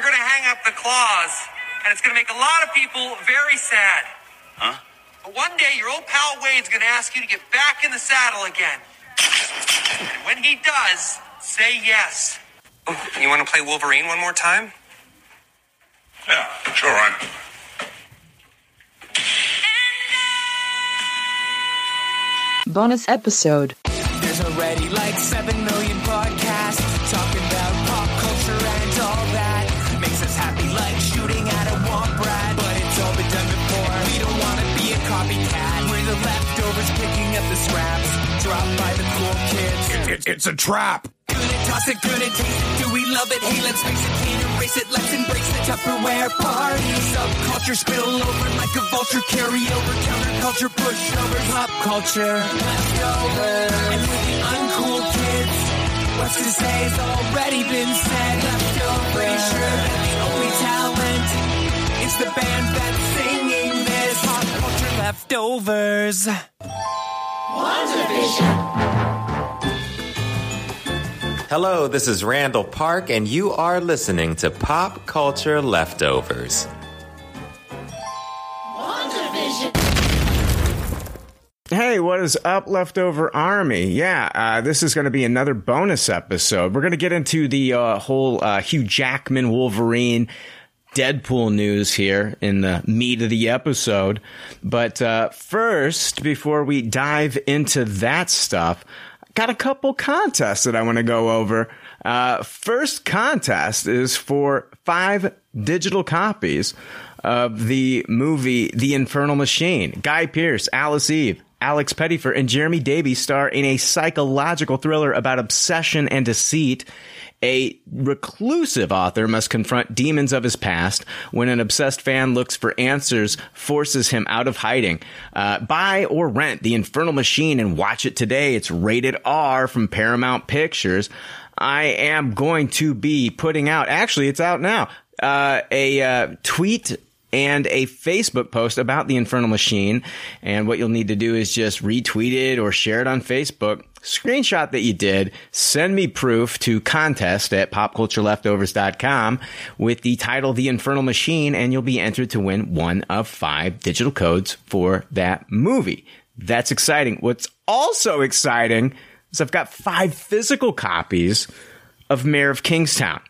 you're going to hang up the claws, and it's going to make a lot of people very sad. Huh? But one day, your old pal Wade's going to ask you to get back in the saddle again. And when he does, say yes. You want to play Wolverine one more time? Yeah, sure. I'm. Bonus episode. There's already like 7 million kids. it's a trap. Gonna toss it, gonna taste it. Do we love it? Hey, let's face it, can't erase it. Let's embrace the Tupperware party. Subculture spill over like a vulture. Carry over counterculture, pushover, pop culture. Leftovers. And with the uncool kids, what's to say has already been said. Leftovers. Pretty sure that the only talent is the band that's singing this. Pop culture leftovers. Hello, this is Randall Park, and you are listening to Pop Culture Leftovers. Hey, what is up, Leftover Army? Yeah, uh, this is going to be another bonus episode. We're going to get into the uh, whole uh, Hugh Jackman Wolverine Deadpool news here in the meat of the episode. But uh, first, before we dive into that stuff, got a couple contests that I want to go over. Uh, first contest is for five digital copies of the movie The Infernal Machine. Guy Pearce, Alice Eve, Alex Pettyfer, and Jeremy Davies star in a psychological thriller about obsession and deceit. A reclusive author must confront demons of his past when an obsessed fan looks for answers, forces him out of hiding. Uh, buy or rent The Infernal Machine and watch it today. It's rated R from Paramount Pictures. I am going to be putting out, actually, it's out now, uh, a uh, tweet and a Facebook post about the Infernal Machine. And what you'll need to do is just retweet it or share it on Facebook. Screenshot that you did, send me proof to contest at popcultureleftovers.com with the title The Infernal Machine, and you'll be entered to win one of five digital codes for that movie. That's exciting. What's also exciting is I've got five physical copies of Mayor of Kingstown.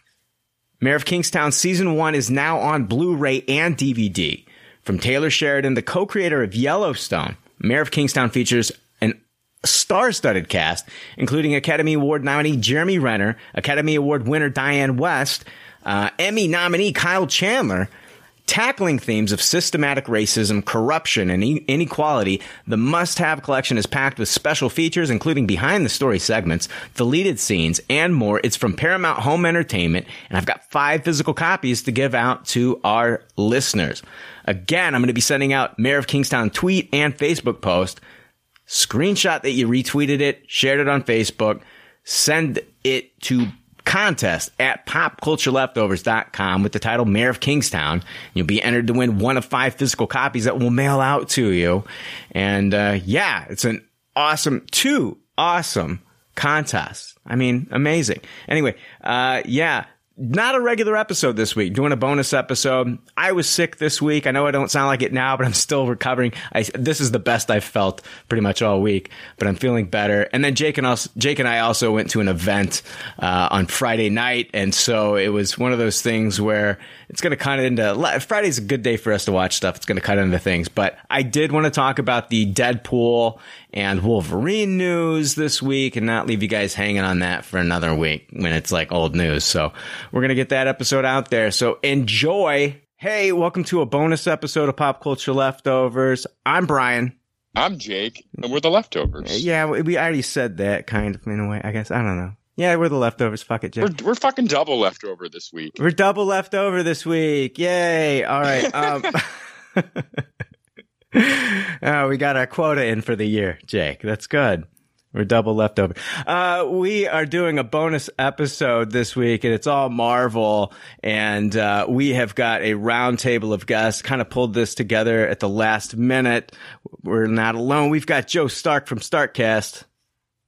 Mayor of Kingstown season one is now on Blu-ray and DVD. From Taylor Sheridan, the co-creator of Yellowstone, Mayor of Kingstown features star-studded cast, including Academy Award nominee Jeremy Renner, Academy Award winner Dianne Wiest, uh, Emmy nominee Kyle Chandler, tackling themes of systematic racism, corruption, and inequality, the must-have collection is packed with special features, including behind-the-story segments, deleted scenes, and more. It's from Paramount Home Entertainment, and I've got five physical copies to give out to our listeners. Again, I'm going to be sending out Mayor of Kingstown tweet and Facebook post. Screenshot that you retweeted it, shared it on Facebook, send it to contest at popcultureleftovers.com with the title Mayor of Kingstown. You'll be entered to win one of five physical copies that we'll mail out to you. And, uh, yeah, it's an awesome, two awesome contests. I mean, amazing. Anyway, uh, yeah. Not a regular episode this week, doing a bonus episode. I was sick this week. I know I don't sound like it now, but I'm still recovering. I, this is the best I've felt pretty much all week, but I'm feeling better. And then Jake and us, Jake and I also went to an event, uh, on Friday night. And so it was one of those things where it's going to cut into, Friday's a good day for us to watch stuff. It's going to cut into things, but I did want to talk about the Deadpool and Wolverine news this week and not leave you guys hanging on that for another week when it's like old news. So we're going to get that episode out there. So enjoy. Hey, welcome to a bonus episode of Pop Culture Leftovers. I'm Brian. I'm Jake, and we're the leftovers. Yeah, we already said that kind of in a way, I guess. I don't know. Yeah, we're the leftovers. Fuck it, Jake. We're, we're fucking double leftover this week. We're double left over this week. Yay. All right. Um, oh, we got our quota in for the year, Jake. That's good. We're double left over. Uh, we are doing a bonus episode this week and it's all Marvel. And, uh, we have got a roundtable of guests kind of pulled this together at the last minute. We're not alone. We've got Joe Stark from Starkcast.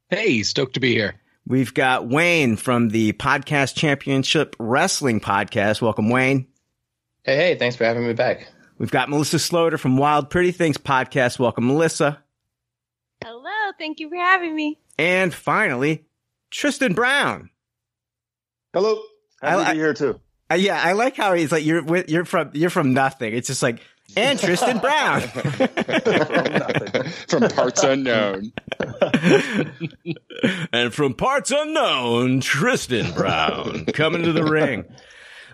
Hey, stoked to be here. We've got Wayne from the Podcast Championship Wrestling Podcast. Welcome, Wayne. Hey, hey, thanks for having me back. We've got Melissa Sloter from Wild Pretty Things Podcast. Welcome, Melissa. Hello, thank you for having me. And finally, Tristan Brown. Hello. Happy I- to be here too. Uh, yeah, I like how he's like you're with, you're from you're from nothing. It's just like and Tristan Brown. From parts unknown. and from parts unknown, Tristan Brown coming to the ring.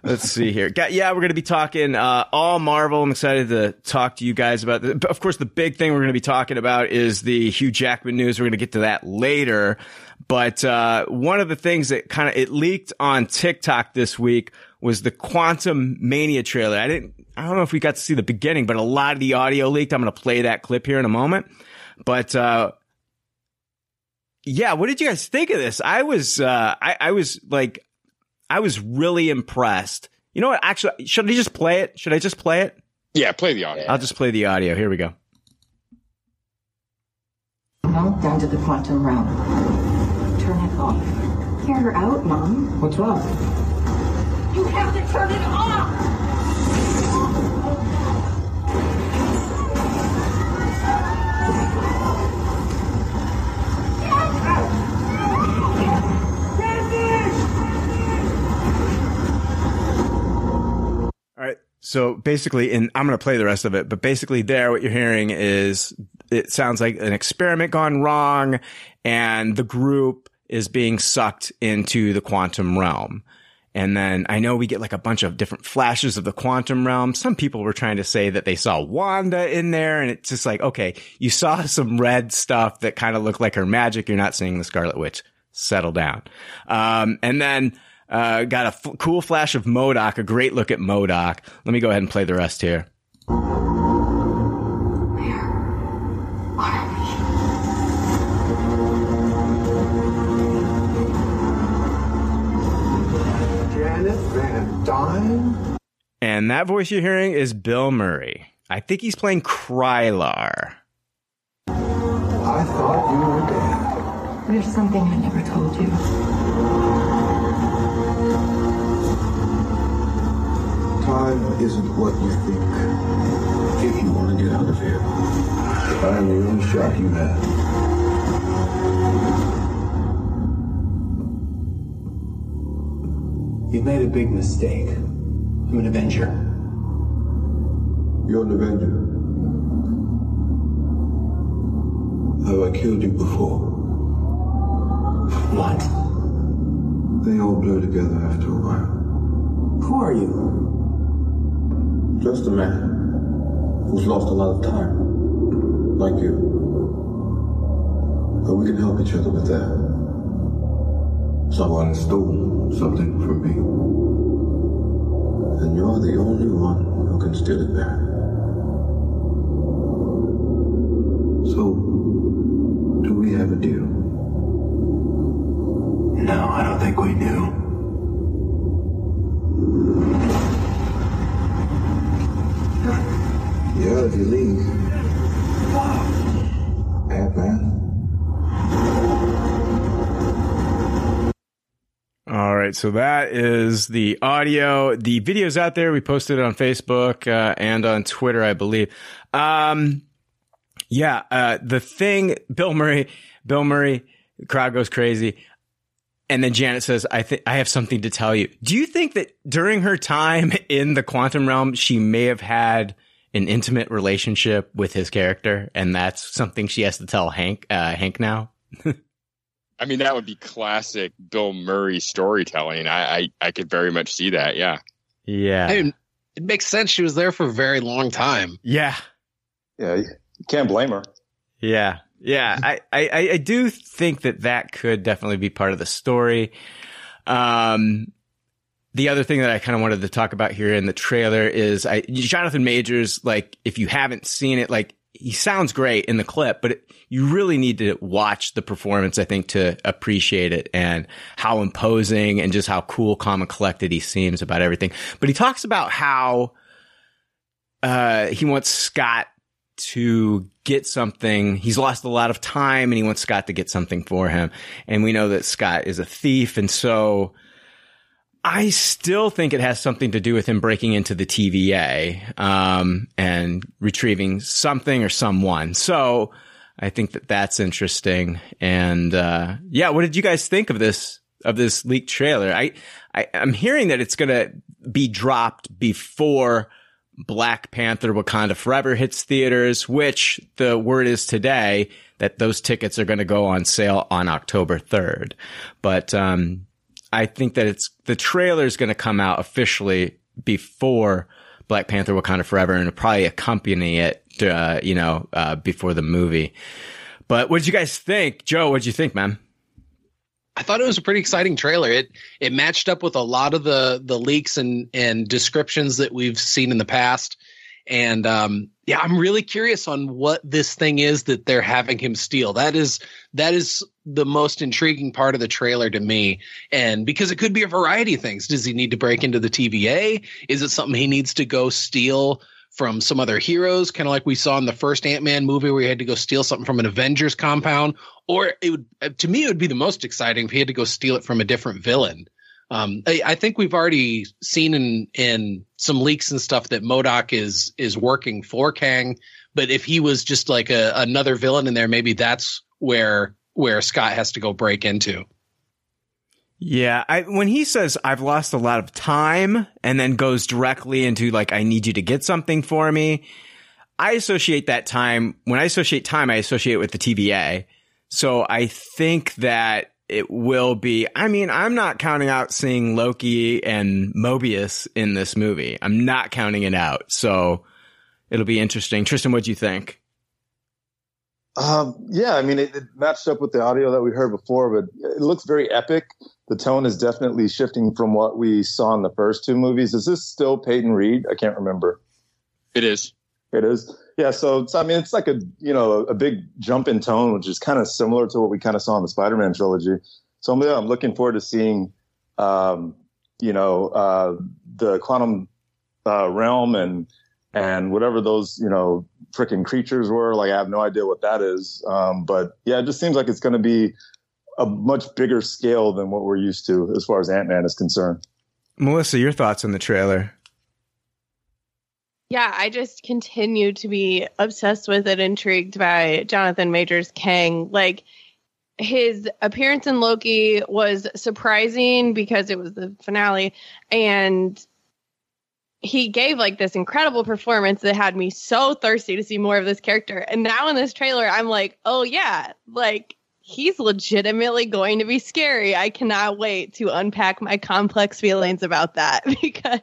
Let's see here. Yeah, we're going to be talking uh, all Marvel. I'm excited to talk to you guys about. The, of course, the big thing we're going to be talking about is the Hugh Jackman news. We're going to get to that later. But uh, one of the things that kind of it leaked on TikTok this week was the Quantumania trailer. I didn't. I don't know if we got to see the beginning, but a lot of the audio leaked. I'm going to play that clip here in a moment. But uh, yeah, what did you guys think of this? I was, uh, I, I was like, I was really impressed. You know what? Actually, should I just play it? Should I just play it? Yeah, play the audio. I'll just play the audio. Here we go. No, down to the quantum realm. Turn it off. Hear her out, Mom. What's wrong? You have to turn it off! All right. So basically, and I'm going to play the rest of it, but basically there, what you're hearing is it sounds like an experiment gone wrong and the group is being sucked into the quantum realm. And then I know we get like a bunch of different flashes of the quantum realm. Some people were trying to say that they saw Wanda in there and it's just like, okay, you saw some red stuff that kind of looked like her magic. You're not seeing the Scarlet Witch. Settle down. Um, and then, uh, got a f- cool flash of MODOK, a great look at MODOK. Let me go ahead and play the rest here. Janet Van Dyne? And that voice you're hearing is Bill Murray. I think he's playing Krylar. I thought you were dead. There's something I never told you. Time isn't what you think. If you want to get out of here, I am the only shot you have. You've made a big mistake. I'm an Avenger. You're an Avenger. Have I killed you before? What? They all blur together after a while. Who are you? Just a man who's lost a lot of time, like you. But we can help each other with that. Someone stole something from me. And you're the only one who can steal it back. So, do we have a deal? No, I don't think we do. Leave. Ant-Man. All right, so that is the audio. The video's out there. We posted it on Facebook uh, and on Twitter, I believe. Um, yeah, uh, the thing, Bill Murray, Bill Murray, crowd goes crazy. And then Janet says, I think I have something to tell you. Do you think that during her time in the quantum realm, she may have had an intimate relationship with his character? And that's something she has to tell Hank, uh, Hank now? I mean, that would be classic Bill Murray storytelling. I, I, I could very much see that. Yeah. Yeah. I mean, it makes sense. She was there for a very long time. Yeah. Yeah, you can't blame her. Yeah. Yeah. I, I, I do think that that could definitely be part of the story. Um, the other thing that I kind of wanted to talk about here in the trailer is I, Jonathan Majors, like, if you haven't seen it, like, he sounds great in the clip, but it, you really need to watch the performance, I think, to appreciate it and how imposing and just how cool, calm, and collected he seems about everything. But he talks about how, uh, he wants Scott to get something. He's lost a lot of time and he wants Scott to get something for him. And we know that Scott is a thief. And so I still think it has something to do with him breaking into the TVA, um, and retrieving something or someone. So I think that that's interesting. And, uh, yeah, what did you guys think of this, of this leaked trailer? I, I, I'm hearing that it's going to be dropped before Black Panther Wakanda Forever hits theaters, which the word is today that those tickets are going to go on sale on October 3rd. But, um, I think that it's the trailer is going to come out officially before Black Panther Wakanda Forever and probably accompany it, uh, you know, uh, before the movie. But what did you guys think? Joe, what did you think, man? I thought it was a pretty exciting trailer. It it matched up with a lot of the the leaks and and descriptions that we've seen in the past. And um, yeah, I'm really curious on what this thing is that they're having him steal. That is that is the most intriguing part of the trailer to me. And because it could be a variety of things. Does he need to break into the TVA? Is it something he needs to go steal from some other heroes, kind of like we saw in the first Ant Man movie where he had to go steal something from an Avengers compound? Or it would, to me, it would be the most exciting if he had to go steal it from a different villain. Um, I, I, think we've already seen in in some leaks and stuff that MODOK is is working for Kang, but if he was just like a, another villain in there, maybe that's where where Scott has to go break into. Yeah, I, when he says I've lost a lot of time and then goes directly into like I need you to get something for me, I associate that time when I associate time I associate it with the TVA. So I think that it will be. I mean, I'm not counting out seeing Loki and Mobius in this movie. I'm not counting it out. So it'll be interesting. Tristan, what do you think? Um, yeah, I mean, it, it, matched up with the audio that we heard before, but it looks very epic. The tone is definitely shifting from what we saw in the first two movies. Is this still Peyton Reed? I can't remember. It is. It is. Yeah. So, so I mean, it's like a you know a big jump in tone, which is kind of similar to what we kind of saw in the Spider-Man trilogy. So I'm, yeah, I'm looking forward to seeing, um, you know, uh, the quantum uh, realm and and whatever those you know freaking creatures were. Like I have no idea what that is. Um, but yeah, it just seems like it's going to be a much bigger scale than what we're used to as far as Ant Man is concerned. Melissa, your thoughts on the trailer? Yeah, I just continue to be obsessed with and intrigued by Jonathan Majors Kang. Like his appearance in Loki was surprising because it was the finale and he gave like this incredible performance that had me so thirsty to see more of this character. And now in this trailer, I'm like, oh yeah, like he's legitimately going to be scary. I cannot wait to unpack my complex feelings about that because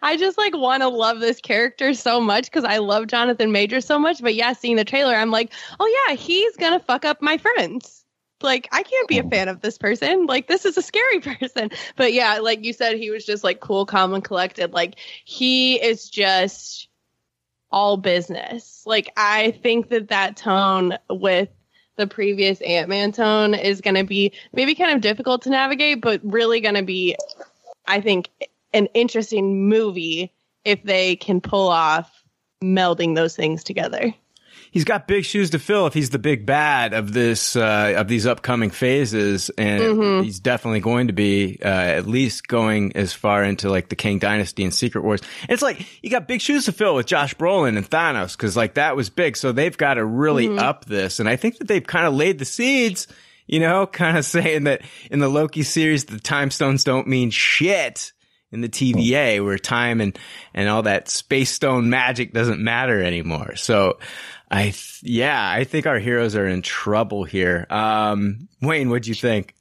I just like want to love this character so much because I love Jonathan Major so much. But yeah, seeing the trailer, I'm like, oh yeah, he's gonna fuck up my friends. Like I can't be a hmm. fan of this person. Like this is a scary person. But yeah, like you said, he was just like cool, calm, and collected. Like he is just all business. Like I think that that tone with the previous Ant Man tone is going to be maybe kind of difficult to navigate, but really going to be, I think, an interesting movie if they can pull off melding those things together. He's got big shoes to fill if he's the big bad of this uh, of these upcoming phases, and mm-hmm. he's definitely going to be uh, at least going as far into like the Kang Dynasty and Secret Wars. And it's like you got big shoes to fill with Josh Brolin and Thanos because like that was big, so they've got to really mm-hmm. up this, and I think that they've kind of laid the seeds you know, kind of saying that in the Loki series, the time stones don't mean shit in the TVA where time and, and all that space stone magic doesn't matter anymore. So I, th- yeah, I think our heroes are in trouble here. Um, Wayne, what'd you think?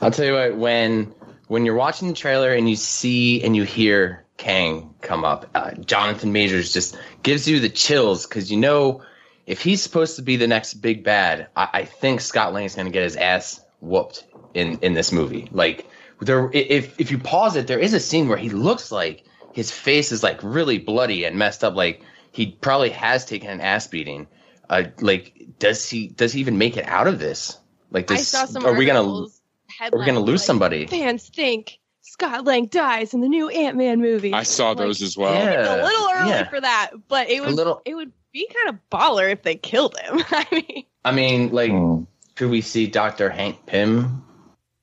I'll tell you what, when, when you're watching the trailer and you see and you hear Kang come up, uh, Jonathan Majors just gives you the chills because you know if he's supposed to be the next big bad, I, I think Scott Lang is going to get his ass whooped in in this movie. Like there if if you pause it, there is a scene where he looks like his face is like really bloody and messed up. Like he probably has taken an ass beating. Uh, like does he does he even make it out of this? Like this, are we gonna are we gonna lose like, somebody? Fans think Scott Lang dies in the new Ant Man movie. I saw like, those as well. Yeah. A little early yeah. for that, but it would little, it would be kind of baller if they killed him. I mean, I mean, like, could we see Doctor Hank Pym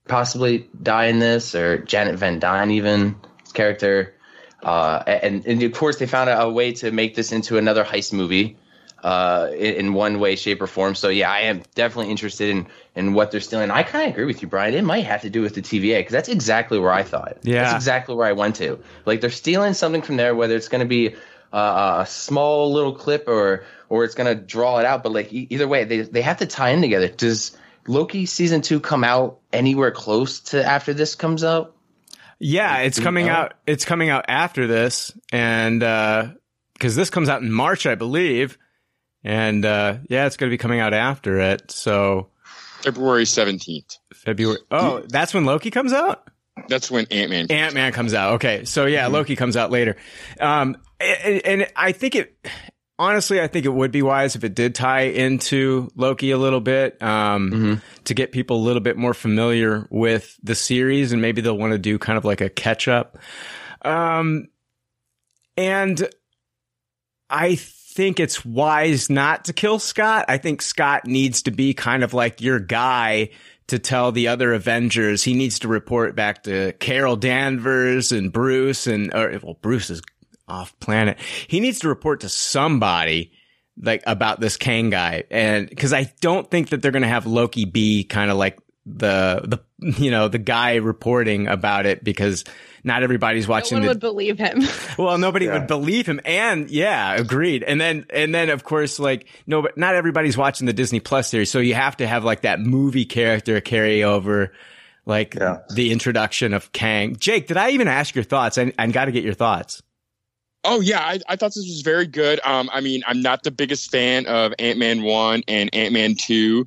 possibly die in this, or Janet Van Dyne even his character? Uh, and and of course, they found a, a way to make this into another heist movie uh, in, in one way, shape, or form. So yeah, I am definitely interested in in what they're stealing. I kind of agree with you, Brian. It might have to do with the TVA because that's exactly where I thought. Yeah. that's exactly where I went to. Like they're stealing something from there, whether it's going to be uh, a small little clip or or it's going to draw it out. But like e- either way, they they have to tie in together. Does Loki season two come out anywhere close to after this comes out? Yeah, it's coming know? out. It's coming out after this, and uh because this comes out in March, I believe, and uh, yeah, it's going to be coming out after it. So February 17th. February. Oh, that's when Loki comes out. That's when Ant Man. Ant Man comes out. Okay, so yeah, Mm-hmm. Loki comes out later. Um, and, and I think it. Honestly, I think it would be wise if it did tie into Loki a little bit um, Mm-hmm. to get people a little bit more familiar with the series, and maybe they'll want to do kind of like a catch up. Um, and I think it's wise not to kill Scott. I think Scott needs to be kind of like your guy to tell the other Avengers. He needs to report back to Carol Danvers and Bruce and, or, well, Bruce is off planet. He needs to report to somebody like about this Kang guy. And cause I don't think that they're going to have Loki be kind of like the, the, you know, the guy reporting about it because not everybody's no watching one the, would believe him. well, nobody would believe him. And yeah, agreed. And then, and then of course, like, no, but not everybody's watching the Disney Plus series. So you have to have like that movie character carry over, like the introduction of Kang. Jake, did I even ask your thoughts? I, I got to get your thoughts. Oh yeah, I, I thought this was very good. Um, I mean, I'm not the biggest fan of Ant Man one and Ant Man two,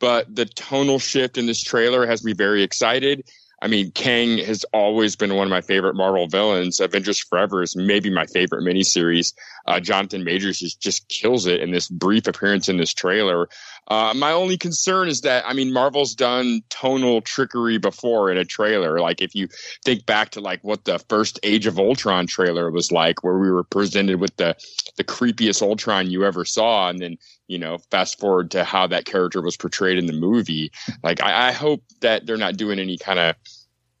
but the tonal shift in this trailer has me very excited. I mean, Kang has always been one of my favorite Marvel villains. Avengers Forever is maybe my favorite miniseries. Uh, Jonathan Majors just, just kills it in this brief appearance in this trailer. Uh, my only concern is that, I mean, Marvel's done tonal trickery before in a trailer. Like if you think back to like what the first Age of Ultron trailer was like, where we were presented with the, the creepiest Ultron you ever saw. And then, you know, fast forward to how that character was portrayed in the movie. Like I, I hope that they're not doing any kind of,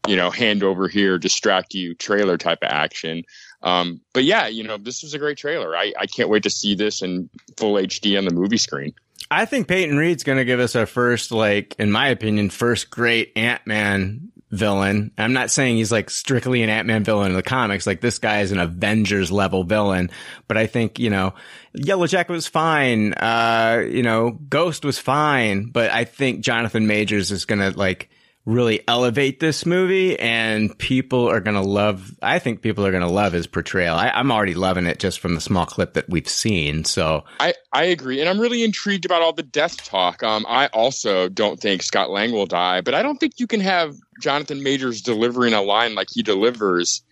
you know, hand over here, distract you trailer type of action. Um, but yeah, you know, this was a great trailer. I, I can't wait to see this in full HD on the movie screen. I think Peyton Reed's going to give us our first, like, in my opinion, first great Ant Man villain. I'm not saying he's like strictly an Ant Man villain in the comics. Like this guy is an Avengers level villain, but I think, you know, Yellow Jacket was fine. Uh, you know, Ghost was fine, but I think Jonathan Majors is to like really elevate this movie and people are going to love, I think people are going to love his portrayal. I, I'm already loving it just from the small clip that we've seen. So I, I agree. And I'm really intrigued about all the death talk. Um, I also don't think Scott Lang will die, but I don't think you can have Jonathan Majors delivering a line like he delivers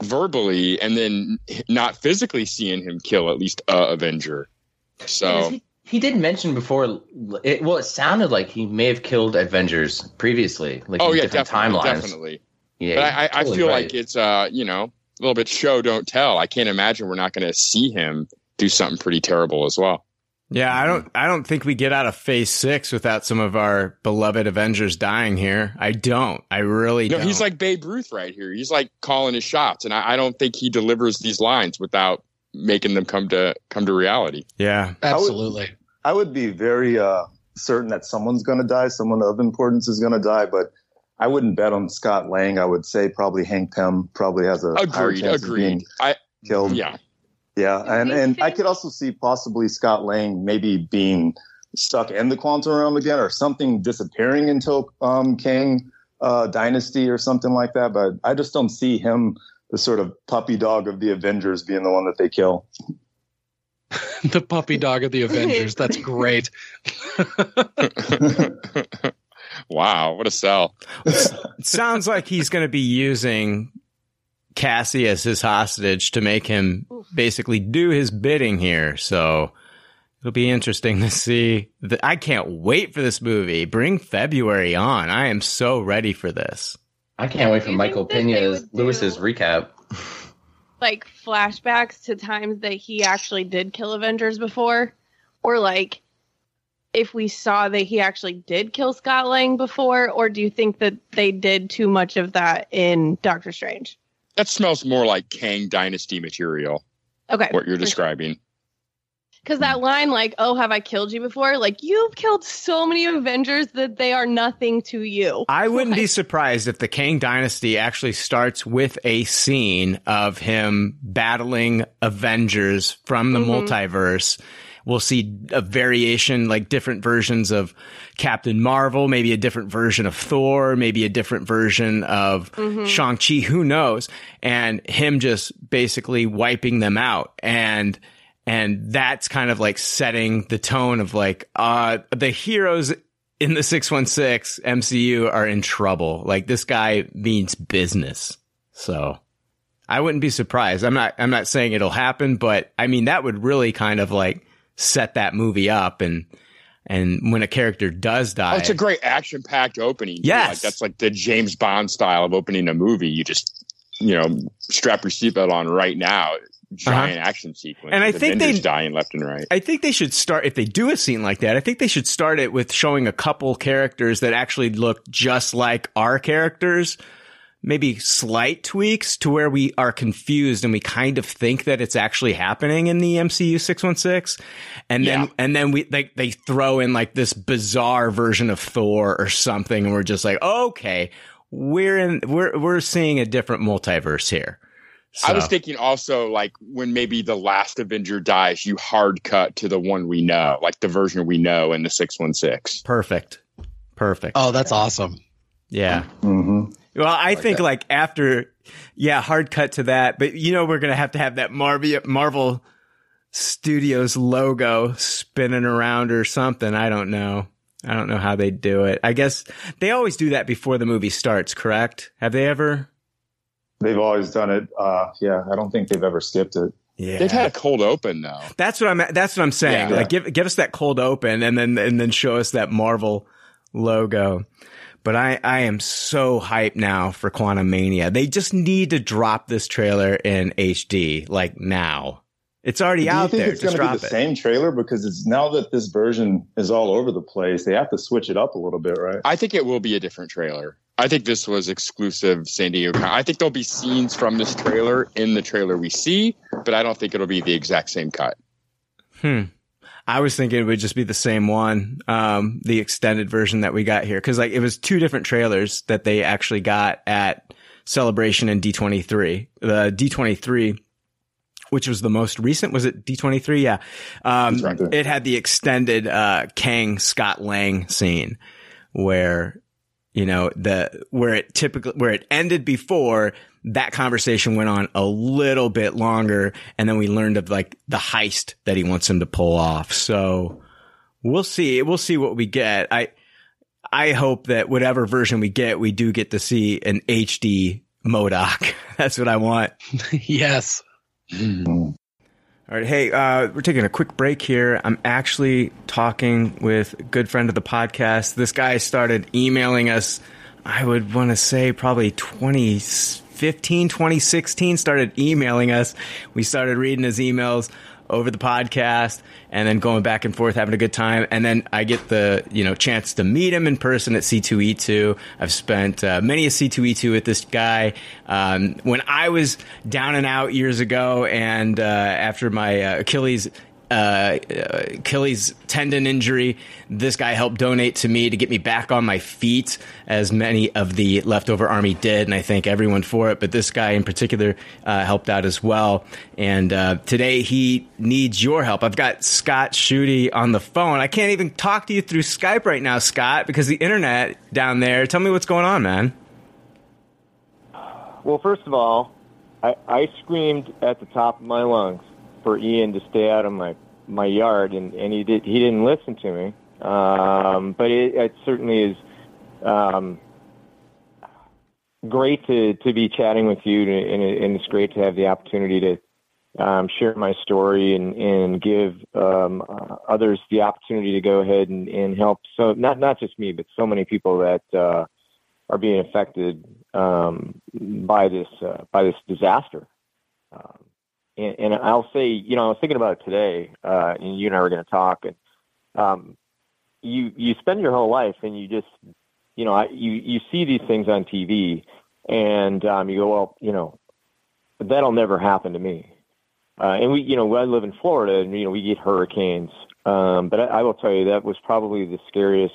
verbally and then not physically seeing him kill at least a Avenger. So he, he did mention before. It, well, it sounded like he may have killed Avengers previously, like oh in yeah, different definitely, timelines. definitely. Yeah, but I, I, I feel right. like it's uh, you know, a little bit show don't tell. I can't imagine we're not going to see him do something pretty terrible as well. Yeah, I don't I don't think we get out of phase six without some of our beloved Avengers dying here. I don't. I really No, don't. he's like Babe Ruth right here. He's like calling his shots, and I, I don't think he delivers these lines without making them come to come to reality. Yeah, absolutely. I would be very uh, certain that someone's going to die. Someone of importance is going to die, but I wouldn't bet on Scott Lang. I would say probably Hank Pym probably has a higher Agreed, chance of being. I killed. yeah. Yeah, and and I could also see possibly Scott Lang maybe being stuck in the quantum realm again, or something disappearing until um, Kang uh, Dynasty or something like that. But I just don't see him, the sort of puppy dog of the Avengers, being the one that they kill. the puppy dog of the Avengers. That's great. wow, what a sell! It sounds like he's going to be using Cassie as his hostage to make him basically do his bidding here. So it'll be interesting to see. The, I can't wait for this movie. Bring February on. I am so ready for this. I can't wait for Michael Pena's Luis's recap. Like flashbacks to times that he actually did kill Avengers before, or like if we saw that he actually did kill Scott Lang before, or do you think that they did too much of that in Doctor Strange? That smells more like Kang Dynasty material. Okay, What you're describing. Because that line, like, "Oh, have I killed you before?" Like, you've killed so many Avengers that they are nothing to you. I wouldn't be surprised if the Kang Dynasty actually starts with a scene of him battling Avengers from the Mhm. multiverse. We'll see a variation, like different versions of Captain Marvel, maybe a different version of Thor, maybe a different version of Mhm. Shang-Chi, who knows? And him just basically wiping them out. And and that's kind of like setting the tone of like uh the heroes in the 616 MCU are in trouble. Like this guy means business. So I wouldn't be surprised. I'm not I'm not saying it'll happen, but I mean that would really kind of like set that movie up and and when a character does die. Oh, it's a great action packed opening. Yes. Like, that's like the James Bond style of opening a movie. You just, you know, strap your seatbelt on right now. Giant action sequence. Uh-huh. And I think they- dying left and right. I think they should start if they do a scene like that. I think they should start it with showing a couple characters that actually look just like our characters. Maybe slight tweaks to where we are confused and we kind of think that it's actually happening in the MCU 616. And then, Yeah. and then we, they, they throw in like this bizarre version of Thor or something. And we're just like, okay, we're in, we're, we're seeing a different multiverse here. I was thinking also like when maybe the last Avenger dies, you hard cut to the one we know, like the version we know in the 616. Perfect. Perfect. Oh, that's awesome. Yeah. Mm-hmm. Well, I think like after, yeah, hard cut to that, but you know, we're going to have to have that Marvel, Marvel Studios logo spinning around or something. I don't know. I don't know how they do it. I guess they always do that before the movie starts, correct? Have they ever? They've always done it. Uh, yeah, I don't think they've ever skipped it. Yeah. They've had a cold open though. That's what I'm. That's what I'm saying. Yeah. Like, give give us that cold open, and then and then show us that Marvel logo. But I I am so hyped now for Quantumania. They just need to drop this trailer in HD like now. It's already Do you out think there. it's going to be the it. same trailer because it's now that this version is all over the place, they have to switch it up a little bit, right? I think it will be a different trailer. I think this was exclusive San Diego. I think there'll be scenes from this trailer in the trailer we see, but I don't think it'll be the exact same cut. Hmm. I was thinking it would just be the same one, um, the extended version that we got here. Cause like it was two different trailers that they actually got at Celebration and D23. The D23, which was the most recent, was it D23? Yeah. Um, it had the extended, uh, Kang Scott Lang scene where, you know, the, where it typically, where it ended before that conversation went on a little bit longer. And then we learned of like the heist that he wants him to pull off. So we'll see. We'll see what we get. I, I hope that whatever version we get, we do get to see an HD MODOK. That's what I want. yes. Mm-hmm. All right. Hey, uh, we're taking a quick break here. I'm actually talking with a good friend of the podcast. This guy started emailing us, I would want to say probably 2015, 2016, started emailing us. We started reading his emails over the podcast and then going back and forth having a good time. And then i get the you know chance to meet him in person at c2e2 i've spent uh, many a c2e2 with this guy. Um, when i was down and out years ago and uh, after my uh, achilles uh, Achilles tendon injury. This guy helped donate to me to get me back on my feet, as many of the leftover army did, and I thank everyone for it. But this guy in particular uh, helped out as well. And uh, today he needs your help. I've got Scott Schutte on the phone. I can't even talk to you through Skype right now, Scott, because the internet down there. Tell me what's going on, man. Well, first of all, I, I screamed at the top of my lungs for Ian to stay out of my my yard, and, and he did he didn't listen to me. Um, but it, it certainly is um, great to to be chatting with you, and, it- and it's great to have the opportunity to um, share my story and and give um, uh, others the opportunity to go ahead and, and help. So not not just me, but so many people that. Uh, are being affected um, by this uh, by this disaster. Um, and, and I'll say, you know, I was thinking about it today, uh, and you and I were going to talk, and um, you you spend your whole life, and you just, you know, I, you you see these things on TV, and um, you go, well, you know, that'll never happen to me. Uh, and we, you know, I live in Florida, and you know, we get hurricanes. Um, but I, I will tell you that was probably the scariest,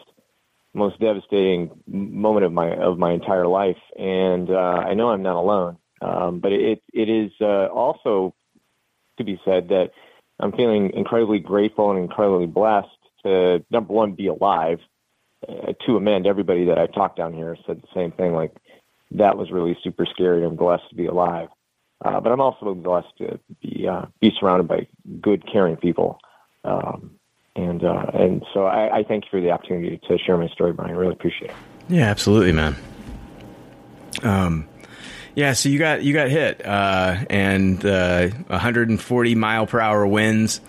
most devastating moment of my of my entire life. And uh, I know I'm not alone. Um, but it it is uh, also to be said that I'm feeling incredibly grateful and incredibly blessed to number one be alive. Uh, to amend, everybody that I talked down here said the same thing. Like that was really super scary. I'm blessed to be alive. Uh, but I'm also blessed to be uh, be surrounded by good, caring people. Um, and uh, and so I, I, thank you for the opportunity to share my story, Brian. I really appreciate it. Yeah, absolutely, man. Um, yeah, so you got you got hit, uh, and uh, 140 mile per hour winds,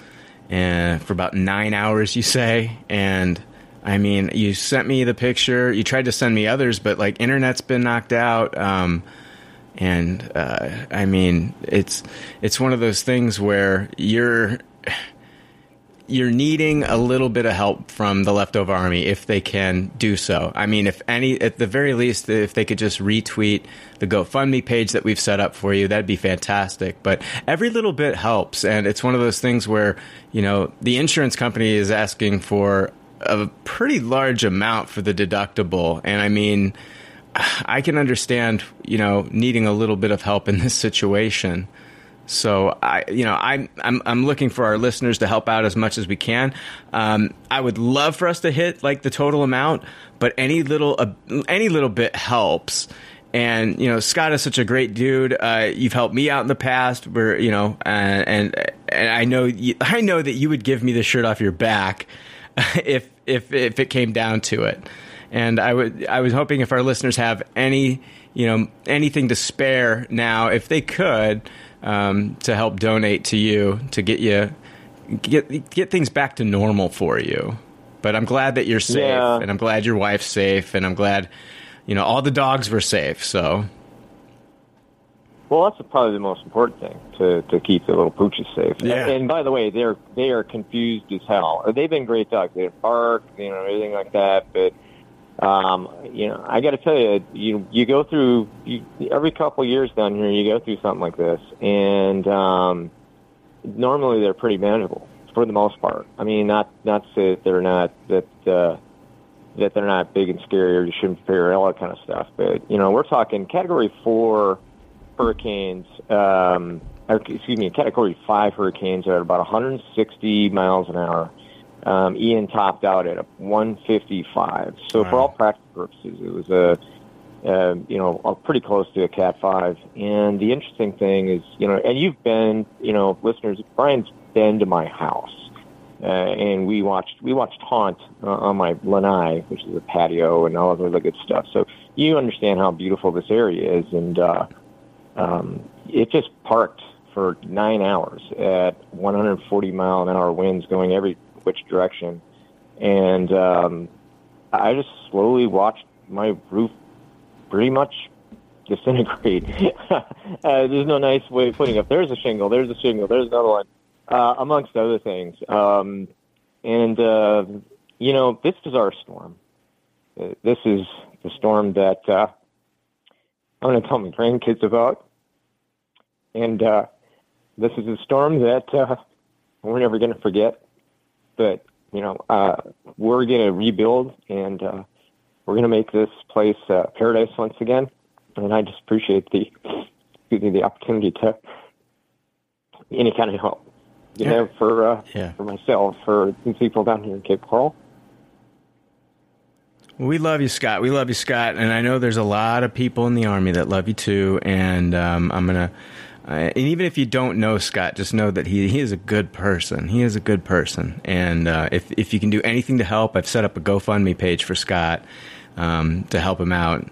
and for about nine hours, you say, and. I mean, you sent me the picture. You tried to send me others, but like internet's been knocked out. Um, and uh, I mean, it's it's one of those things where you're you're needing a little bit of help from the leftover army if they can do so. I mean, if any, at the very least, if they could just retweet the GoFundMe page that we've set up for you, that'd be fantastic. But every little bit helps, and it's one of those things where you know the insurance company is asking for a pretty large amount for the deductible, and I mean I can understand, you know, needing a little bit of help in this situation. So I, you know, I'm I'm I'm looking for our listeners to help out as much as we can. Um, I would love for us to hit like the total amount, but any little uh, any little bit helps. And you know, Scott is such a great dude. Uh, you've helped me out in the past, where you know, and and, and I know you, I know that you would give me the shirt off your back if if if it came down to it. And I would I was hoping if our listeners have any you know anything to spare now, if they could, um, to help donate to you to get you get get things back to normal for you. But I'm glad that you're safe, yeah. and I'm glad your wife's safe, and I'm glad you know all the dogs were safe. So. Well, that's probably the most important thing to, to keep the little pooches safe. Yeah. And, by the way, they're they are confused as hell. They've been great dogs. They bark, you know, everything like that. But um, you know, I got to tell you, you you go through you, every couple years down here, you go through something like this, and um, normally they're pretty manageable for the most part. I mean, not not to say that they're not that uh, that they're not big and scary or you shouldn't fear all that kind of stuff, but you know, we're talking Category Four hurricanes. Um, or, excuse me, Category Five hurricanes are at about 160 miles an hour um, Ian topped out at a 155. So wow. for all practical purposes, it was a uh, you know pretty close to a Cat Five. And the interesting thing is, you know, and you've been, you know, listeners, Brian's been to my house. Uh, and we watched we watched Haunt uh, on my lanai, which is a patio and all of the good stuff. So you understand how beautiful this area is, and uh, um, it just parked for nine hours at 140 mile an hour winds going every which direction. And um, I just slowly watched my roof pretty much disintegrate. uh, there's no nice way of putting it. There's a shingle. There's a shingle. There's another one, uh, amongst other things. Um, and uh, you know, this is our storm. This is the storm that uh, I'm going to tell my grandkids about. And uh, this is a storm that uh, we're never going to forget but you know, uh, we're going to rebuild and uh, we're going to make this place uh, paradise once again. And I just appreciate the the opportunity to any kind of help, you yeah. know, for uh, yeah. for myself, for people down here in Cape Coral. we love you, Scott. We love you, Scott. And I know there's a lot of people in the Army that love you too. And um, I'm going to uh, and even if you don't know Scott, just know that he, he is a good person. He is a good person. And uh, if, if you can do anything to help, I've set up a GoFundMe page for Scott um, to help him out.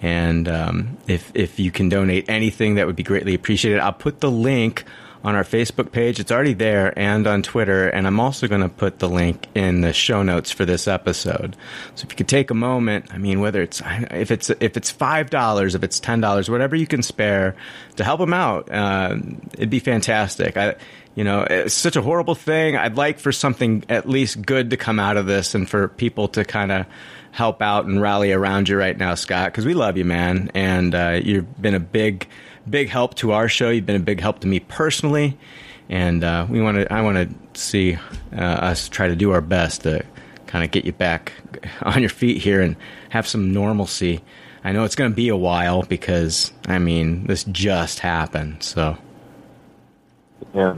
And um, if, if you can donate anything, that would be greatly appreciated. I'll put the link on our Facebook page. It's already there and on Twitter. And I'm also going to put the link in the show notes for this episode. So if you could take a moment, I mean, whether it's, if it's, if it's $5, if it's $10, whatever you can spare to help them out, uh, it'd be fantastic. I, you know, it's such a horrible thing. I'd like for something at least good to come out of this and for people to kind of help out and rally around you right now, Scott, because we love you, man. And uh, you've been a big, big help to our show. You've been a big help to me personally. And uh, we want to, I want to see uh, us try to do our best to kind of get you back on your feet here and have some normalcy. I know it's going to be a while because, I mean, this just happened. So, Yeah.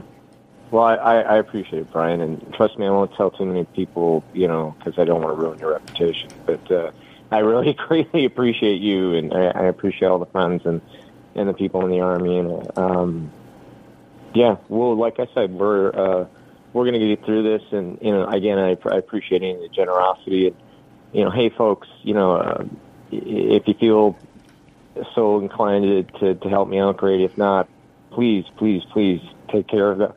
Well, I, I appreciate it, Brian, and trust me, I won't tell too many people, you know, because I don't want to ruin your reputation. But uh, I really greatly appreciate you, and I, I appreciate all the friends and and the people in the army, and um, yeah, well, like I said, we're uh, we're going to get through this, and you know, again, I, I appreciate any the generosity, and you know, hey, folks, you know, uh, if you feel so inclined to, to to help me out, great. If not, please, please, please take care of the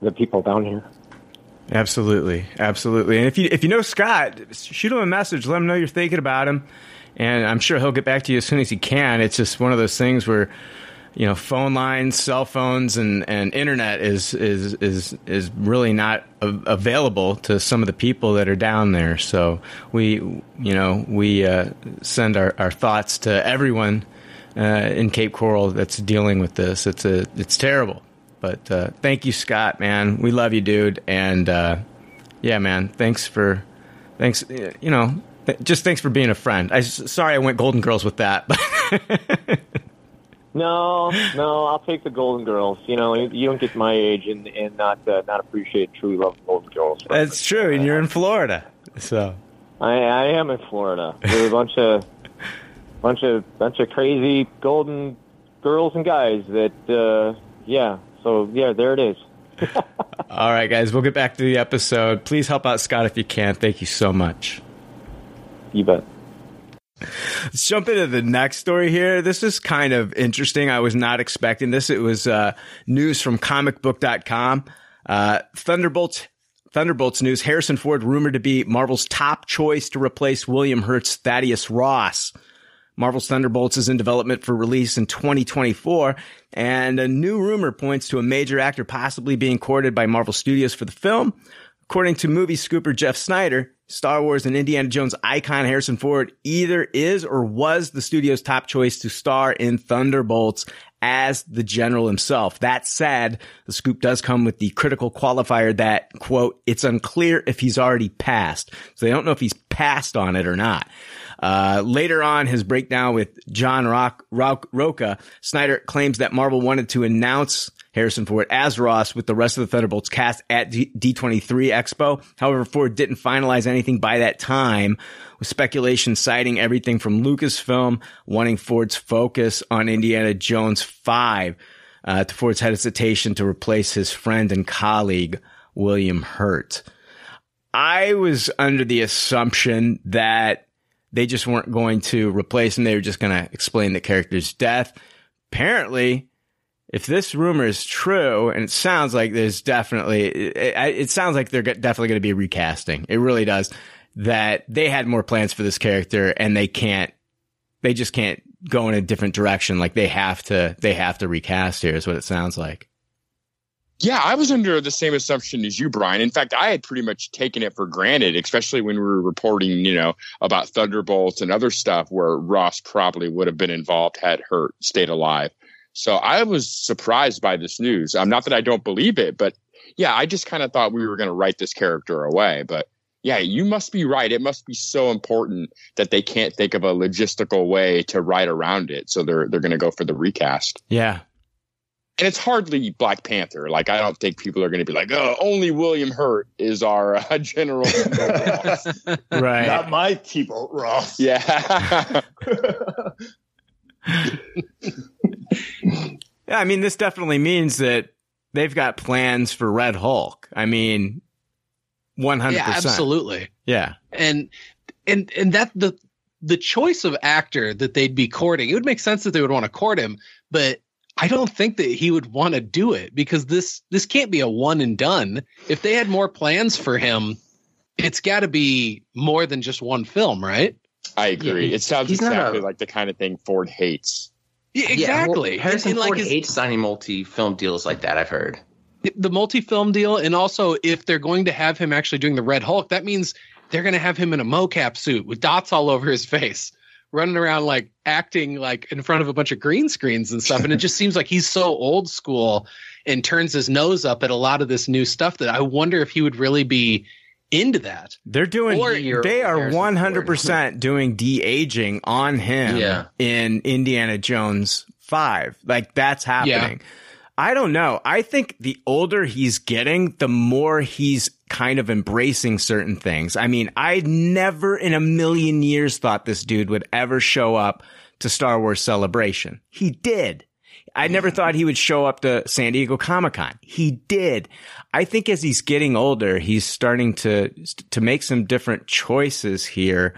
the people down here. Absolutely, absolutely. And if you if you know Scott, shoot him a message. Let him know you're thinking about him, and I'm sure he'll get back to you as soon as he can. It's just one of those things where, you know, phone lines, cell phones, and, and internet is is is is really not a- available to some of the people that are down there. So we, you know, we uh, send our, our thoughts to everyone uh, in Cape Coral that's dealing with this. It's a it's terrible. But uh, thank you, Scott, man. We love you, dude. And uh, yeah, man, thanks for, thanks, you know, th- just thanks for being a friend. I sorry I went Golden Girls with that. No, no, I'll take the Golden Girls. You know, you don't get my age and and not uh, not appreciate true love Golden Girls. That's true, and you're in Florida, so I I am in Florida with a bunch of bunch of bunch of crazy golden girls and guys that uh yeah. So yeah, there it is. all right, guys, we'll get back to the episode. Please help out Scott if you can. Thank you so much. You bet. Let's jump into the next story here. This is kind of interesting. I was not expecting this. It was uh, news from comicbook.com. Uh, Thunderbolts Thunderbolts news. Harrison Ford rumored to be Marvel's top choice to replace William Hurt's Thaddeus Ross. Marvel's Thunderbolts is in development for release in 2024, and a new rumor points to a major actor possibly being courted by Marvel Studios for the film. According to movie scooper Jeff Sneider, Star Wars and Indiana Jones icon Harrison Ford either is or was the studio's top choice to star in Thunderbolts as the general himself. That said, the scoop does come with the critical qualifier that, quote, it's unclear if he's already passed. So they don't know if he's passed on it or not. Uh, later on, his breakdown with John Rock, Rock, Roca, Sneider claims that Marvel wanted to announce Harrison Ford as Ross with the rest of the Thunderbolts cast at D- D23 Expo. However, Ford didn't finalize anything by that time, with speculation citing everything from Lucasfilm wanting Ford's focus on Indiana Jones 5 uh, to Ford's hesitation to replace his friend and colleague, William Hurt. I was under the assumption that they just weren't going to replace him. They were just going to explain the character's death. Apparently, if this rumor is true, and it sounds like there's definitely, it, it sounds like they're definitely going to be recasting. It really does. That they had more plans for this character, and they can't, they just can't go in a different direction. Like they have to, they have to recast here. Is what it sounds like. Yeah, I was under the same assumption as you, Brian. In fact, I had pretty much taken it for granted, especially when we were reporting, you know, about Thunderbolts and other stuff where Ross probably would have been involved had Hurt stayed alive. So I was surprised by this news. I'm um, not that I don't believe it, but yeah, I just kind of thought we were going to write this character away. But yeah, you must be right. It must be so important that they can't think of a logistical way to write around it. So they're they're going to go for the recast. Yeah. And it's hardly Black Panther. Like I don't think people are going to be like, "Oh, only William Hurt is our uh, general." right. Not my T-Bolt Ross. Yeah. yeah, I mean, this definitely means that they've got plans for Red Hulk. I mean, one hundred percent, absolutely. Yeah. And and and that the the choice of actor that they'd be courting, it would make sense that they would want to court him, but I don't think that he would want to do it because this this can't be a one and done. If they had more plans for him, it's got to be more than just one film, right? I agree. he- it sounds exactly a- like the kind of thing Ford hates. Yeah, Yeah, exactly. well, Harrison And- and, Ford his- hates signing multi-film deals like that. I've heard. the multi-film deal and also if they're going to have him actually doing the red hulk that means they're going to have him in a mocap suit with dots all over his face running around like acting like in front of a bunch of green screens and stuff and it just seems like he's so old school and turns his nose up at a lot of this new stuff that i wonder if he would really be into that They're doing. Or they are one hundred percent doing de aging on him. Yeah. In Indiana Jones Five, like that's happening. I don't know. I think the older he's getting, the more he's kind of embracing certain things. I mean, I never in a million years thought this dude would ever show up to Star Wars Celebration. He did. I never thought he would show up to San Diego Comic Con. He did. I think as he's getting older, he's starting to to make some different choices here.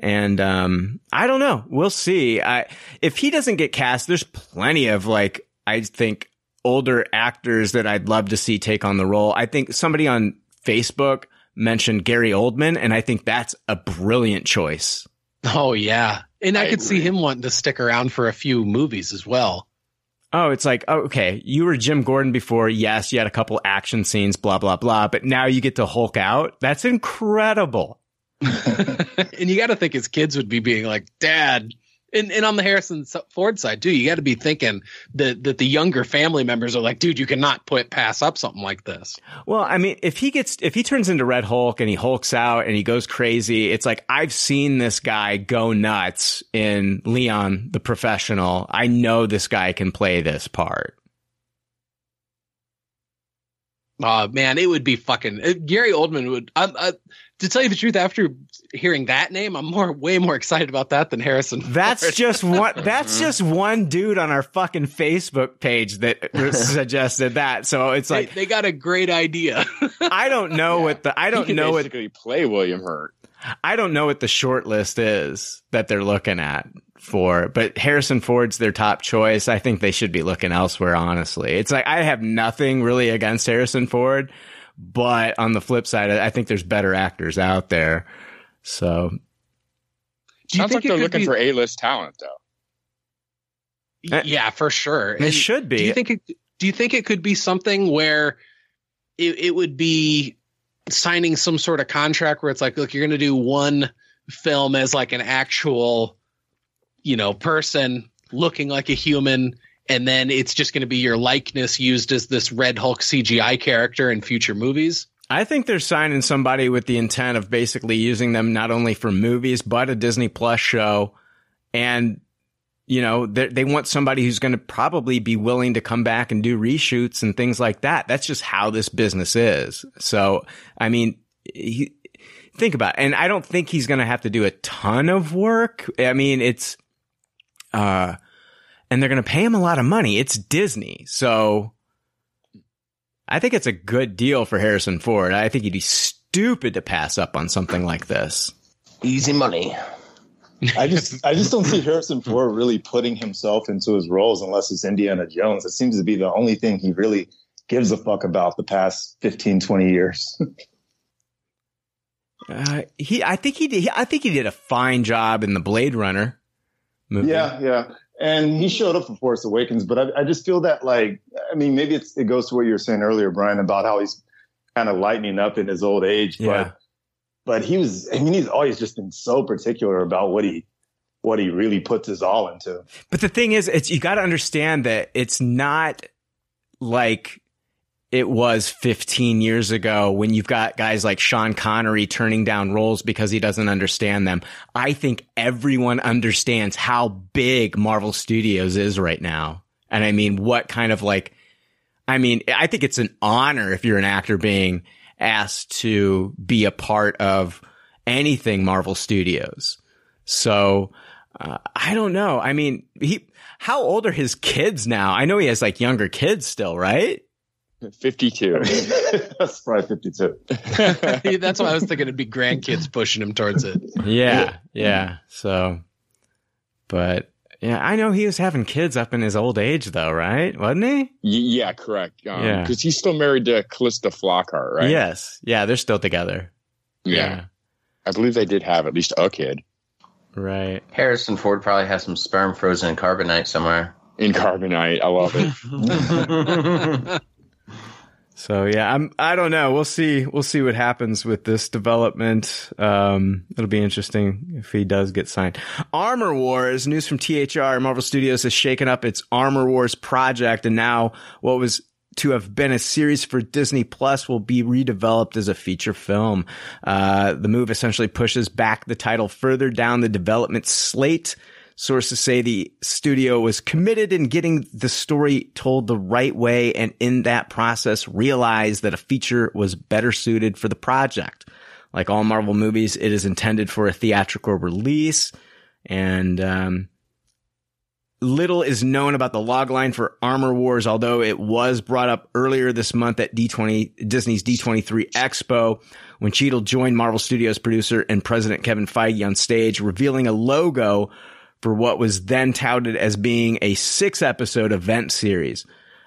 And um, I don't know. We'll see. I, if he doesn't get cast, there's plenty of like I think older actors that I'd love to see take on the role. I think somebody on Facebook mentioned Gary Oldman, and I think that's a brilliant choice. oh yeah and i, I could see him wanting to stick around for a few movies as well Oh, it's like, oh, okay, you were Jim Gordon before. Yes, you had a couple action scenes, blah, blah, blah. But now you get to Hulk out. That's incredible. and you got to think his kids would be being like, "Dad." And, and on the Harrison Ford side too, you got to be thinking that that the younger family members are like, "Dude, you cannot put pass up something like this." Well, I mean, if he gets, if he turns into Red Hulk and he hulks out and he goes crazy, it's like, I've seen this guy go nuts in Leon the Professional. I know this guy can play this part. Oh man, it would be fucking uh, Gary Oldman would. I, I, to tell you the truth, after hearing that name, I'm more way more excited about that than Harrison. That's just one. That's just one dude on our fucking Facebook page that suggested that. So it's like they got a great idea. I don't know what the I don't can know what basically play William Hurt. I don't know what the short list is that they're looking at for, but Harrison Ford's their top choice. I think they should be looking elsewhere, honestly. It's like I have nothing really against Harrison Ford, but on the flip side, I think there's better actors out there. So Do you Sounds like think it they're looking be- for A-list talent, though. Uh, yeah, for sure. it should be. Do you think it? Do you think it could be something where it, it would be signing some sort of contract where it's like, look, you're going to do one film as like an actual, you know, person looking like a human, and then it's just going to be your likeness used as this Red Hulk CGI character in future movies. I think they're signing somebody with the intent of basically using them not only for movies, but a Disney Plus show. And, you know, they want somebody who's going to probably be willing to come back and do reshoots and things like that. That's just how this business is. So, I mean, he, think about it. And I don't think he's going to have to do a ton of work. I mean, it's, uh, and they're going to pay him a lot of money. It's Disney. So, I think it's a good deal for Harrison Ford. I think he'd be stupid to pass up on something like this. Easy money. I just I just don't see Harrison Ford really putting himself into his roles unless it's Indiana Jones. It seems to be the only thing he really gives a fuck about the past 15, 20 years. Uh, he, I think he did. I think he did a fine job in the Blade Runner movie. yeah, yeah. And he showed up for Force Awakens, but I, I just feel that like I mean maybe it's, it goes to what you were saying earlier, Brian, about how he's kind of lightening up in his old age. Yeah. But but he was I mean he's always just been so particular about what he what he really puts his all into. But the thing is, it's you got to understand that it's not like it was 15 years ago when you've got guys like Sean Connery turning down roles because he doesn't understand them. I think everyone understands how big Marvel Studios is right now. And I mean, what kind of like, I mean, I think it's an honor if you're an actor being asked to be a part of anything Marvel Studios. So, uh, I don't know. I mean, he, how old are his kids now? I know he has like younger kids still, right? 52. That's probably 52. That's why I was thinking it'd be grandkids pushing him towards it. Yeah, yeah. So, but Yeah, I know he was having kids up in his old age, though, right? Wasn't he? Y- yeah, correct. Um, Yeah. Because he's still married to Calista Flockhart, right? Yes. Yeah, they're still together. Yeah. I believe they did have at least a kid Right. Harrison Ford probably has some sperm frozen in carbonite somewhere. in Carbonite. I love it. So yeah, I'm. I don't know. We'll see. We'll see what happens with this development. Um, it'll be interesting if he does get signed. Armor Wars news from THR. Marvel Studios has shaken up its Armor Wars project, and now what was to have been a series for Disney Plus will be redeveloped as a feature film. Uh, the move essentially pushes back the title further down the development slate. Sources say the studio was committed in getting the story told the right way and in that process realized that a feature was better suited for the project. Like all Marvel movies, it is intended for a theatrical release and, um, Little is known about the logline for Armor Wars, although it was brought up earlier this month at D20, Disney's D23 Expo when Cheadle joined Marvel Studios producer and president Kevin Feige on stage, revealing a logo for what was then touted as being a six episode event series.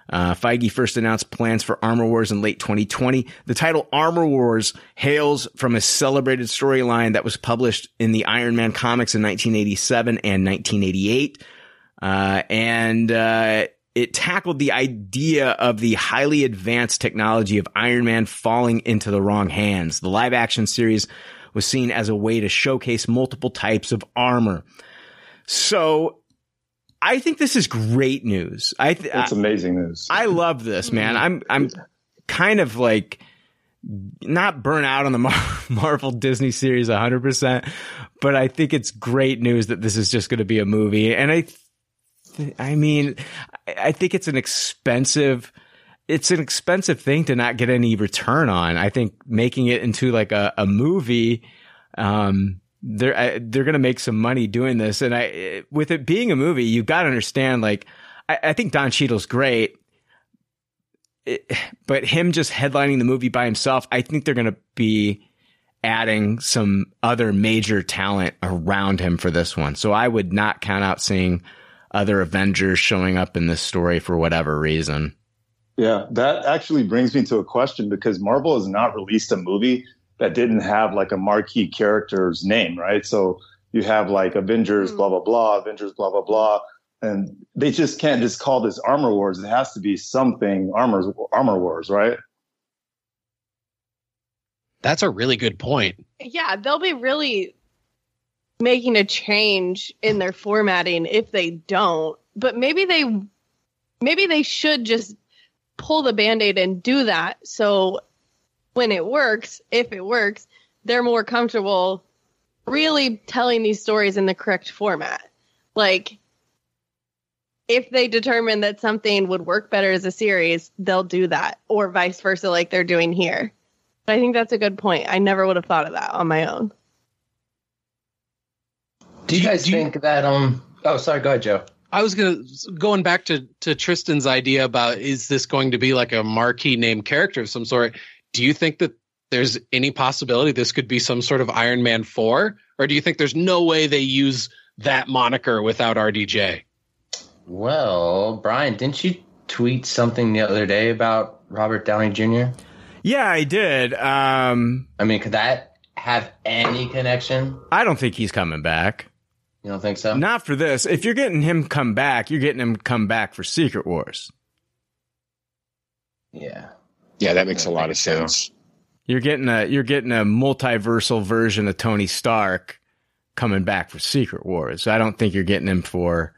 Uh, Feige first announced plans for Armor Wars in late 2020. The title Armor Wars hails from a celebrated storyline that was published in the Iron Man comics in 1987 and 1988. Uh, and, uh, it tackled the idea of the highly advanced technology of Iron Man falling into the wrong hands. The live action series was seen as a way to showcase multiple types of armor. So I think this is great news. I th- It's amazing news. I love this, man. I'm I'm kind of like not burnt out on the Mar- Marvel Disney series 100%, but I think it's great news that this is just going to be a movie. And I th- I mean, I I think it's an expensive it's an expensive thing to not get any return on. I think making it into like a, a movie um they're I, they're gonna make some money doing this, and I with it being a movie, you've got to understand. Like, I, I think Don Cheadle's great, it, but him just headlining the movie by himself, I think they're gonna be adding some other major talent around him for this one. So I would not count out seeing other Avengers showing up in this story for whatever reason. Yeah, that actually brings me to a question because Marvel has not released a movie that didn't have like a marquee character's name, right? So you have like Avengers, hmm. blah, blah, blah, Avengers, blah, blah, blah. And they just can't just call this Armor Wars. It has to be something Armor, Armor Wars, right? That's a really good point. Yeah, they'll be really making a change in their formatting if they don't. But maybe they maybe they should just pull the band-aid and do that so when it works, if it works, they're more comfortable really telling these stories in the correct format. Like if they determine that something would work better as a series, they'll do that or vice versa like they're doing here. But I think that's a good point. I never would have thought of that on my own. Do you guys think that um oh sorry, go ahead, Joe. I was gonna going back to to Tristan's idea about is this going to be like a marquee name character of some sort? Do you think that there's any possibility this could be some sort of Iron Man four, or do you think there's no way they use that moniker without RDJ? Well, Brian, didn't you tweet something the other day about Robert Downey Jr.? Yeah, I did. Um, I mean, could that have any connection? I don't think he's coming back. You don't think so? Not for this. If you're getting him come back, you're getting him come back for Secret Wars. Yeah. Yeah, that makes a lot of sense. You're getting a you're getting a multiversal version of Tony Stark coming back for Secret Wars. I don't think you're getting him for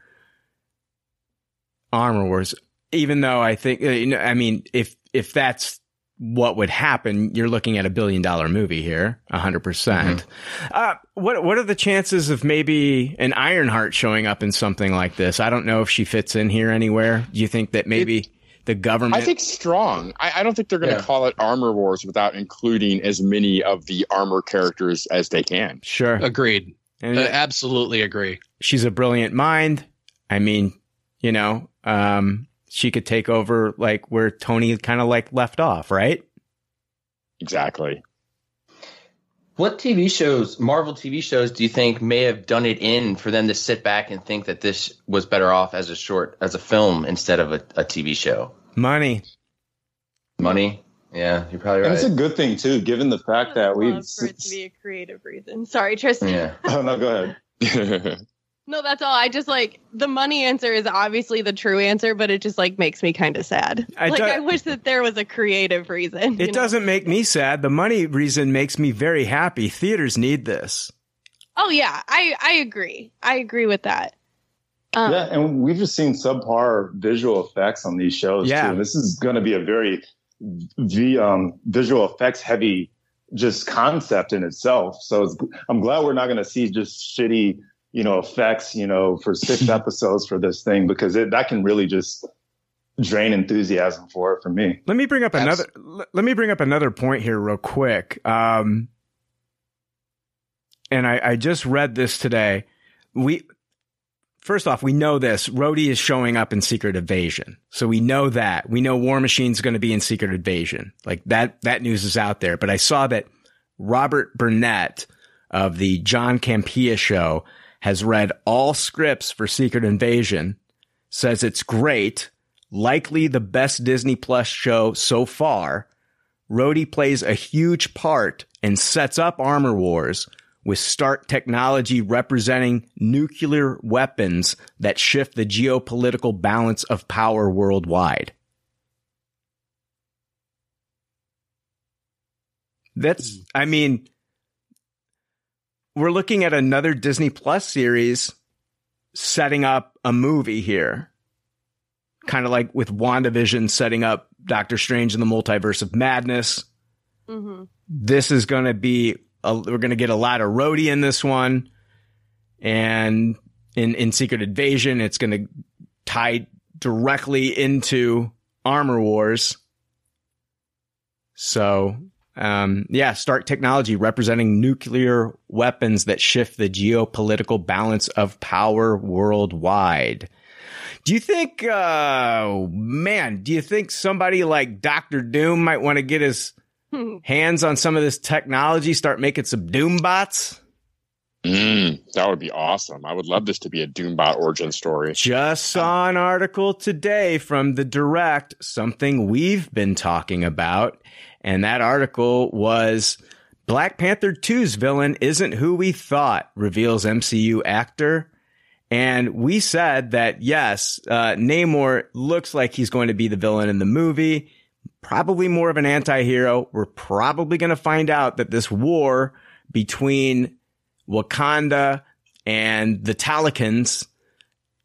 Armor Wars. Even though I think uh, you know, I mean, if if that's what would happen, you're looking at a billion dollar movie here, hundred percent. Uh, what what are the chances of maybe an Ironheart showing up in something like this? I don't know if she fits in here anywhere. Do you think that maybe the government? I think strong. I, I don't think they're going to Yeah. call it Armor Wars without including as many of the armor characters as they can. Sure. Agreed. And- Uh, absolutely agree. she's a brilliant mind. I mean, you know, um, she could take over like where Tony kind of like left off, right? Exactly. What TV shows, Marvel TV shows, do you think may have done it in for them to sit back and think that this was better off as a short, as a film instead of a, a TV show? Money. Money. Yeah, you're probably And right. it's a good thing too, given the fact that we've. Love for it to be a creative reason. Sorry, Tristan. Yeah. Oh no, go ahead. No, that's all. I just like the money answer is obviously the true answer, but it just like makes me kind of sad. I like do- I wish that there was a creative reason. It know? doesn't make me sad. The money reason makes me very happy. Theaters need this. Oh yeah, I I agree. I agree with that. Um, yeah, and we've just seen subpar visual effects on these shows Yeah. too. This is going to be a very v, um, visual effects heavy just concept in itself. So it's, I'm glad we're not going to see just shitty, you know, effects, you know, for six episodes for this thing because it, that can really just drain enthusiasm for it for me. Let me bring up another. l- Let me bring up another point here, real quick. Um, and I, I just read this today. We first off, we know this. Rhodey is showing up in Secret Invasion, so we know that. We know War Machine's going to be in Secret Invasion. Like that. That news is out there. But I saw that Robert Burnett of the John Campea show has read all scripts for Secret Invasion. Says it's great likely the best Disney Plus show so far. Rhodey plays a huge part and sets up Armor Wars with Stark technology representing nuclear weapons that shift the geopolitical balance of power worldwide. That's, I mean, we're looking at another Disney Plus series setting up a movie here kind of like with WandaVision setting up Doctor Strange in the Multiverse of Madness. mhm. This is going to be, a, we're going to get a lot of Rhodey in this one. And in, in Secret Invasion, it's going to tie directly into Armor Wars. So, um, yeah, Stark technology representing nuclear weapons that shift the geopolitical balance of power worldwide. Do you think, uh, man, do you think somebody like Doctor Doom might want to get his hands on some of this technology, start making some Doom bots? Mm, that would be awesome. I would love this to be a Doombot origin story. Just saw an article today from the direct, something we've been talking about. And that article was Black Panther 2's villain isn't who we thought, reveals MCU actor. And we said that yes, uh, Namor looks like he's going to be the villain in the movie, probably more of an anti-hero. We're probably going to find out that this war between Wakanda and the Talokans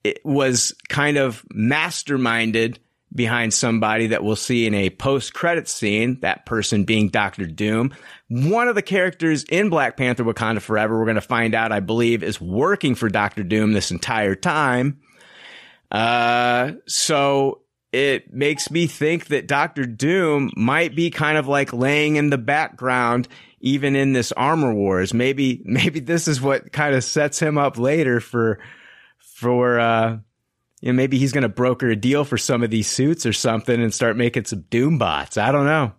it was kind of masterminded behind somebody that we'll see in a post-credit scene, that person being Doctor Doom. One of the characters in Black Panther Wakanda Forever, we're going to find out, I believe, is working for Doctor Doom this entire time. Uh, so it makes me think that Doctor Doom might be kind of like laying in the background, even in this Armor Wars. Maybe, maybe this is what kind of sets him up later for, for, uh, you know, maybe he's going to broker a deal for some of these suits or something and start making some Doom bots. I don't know.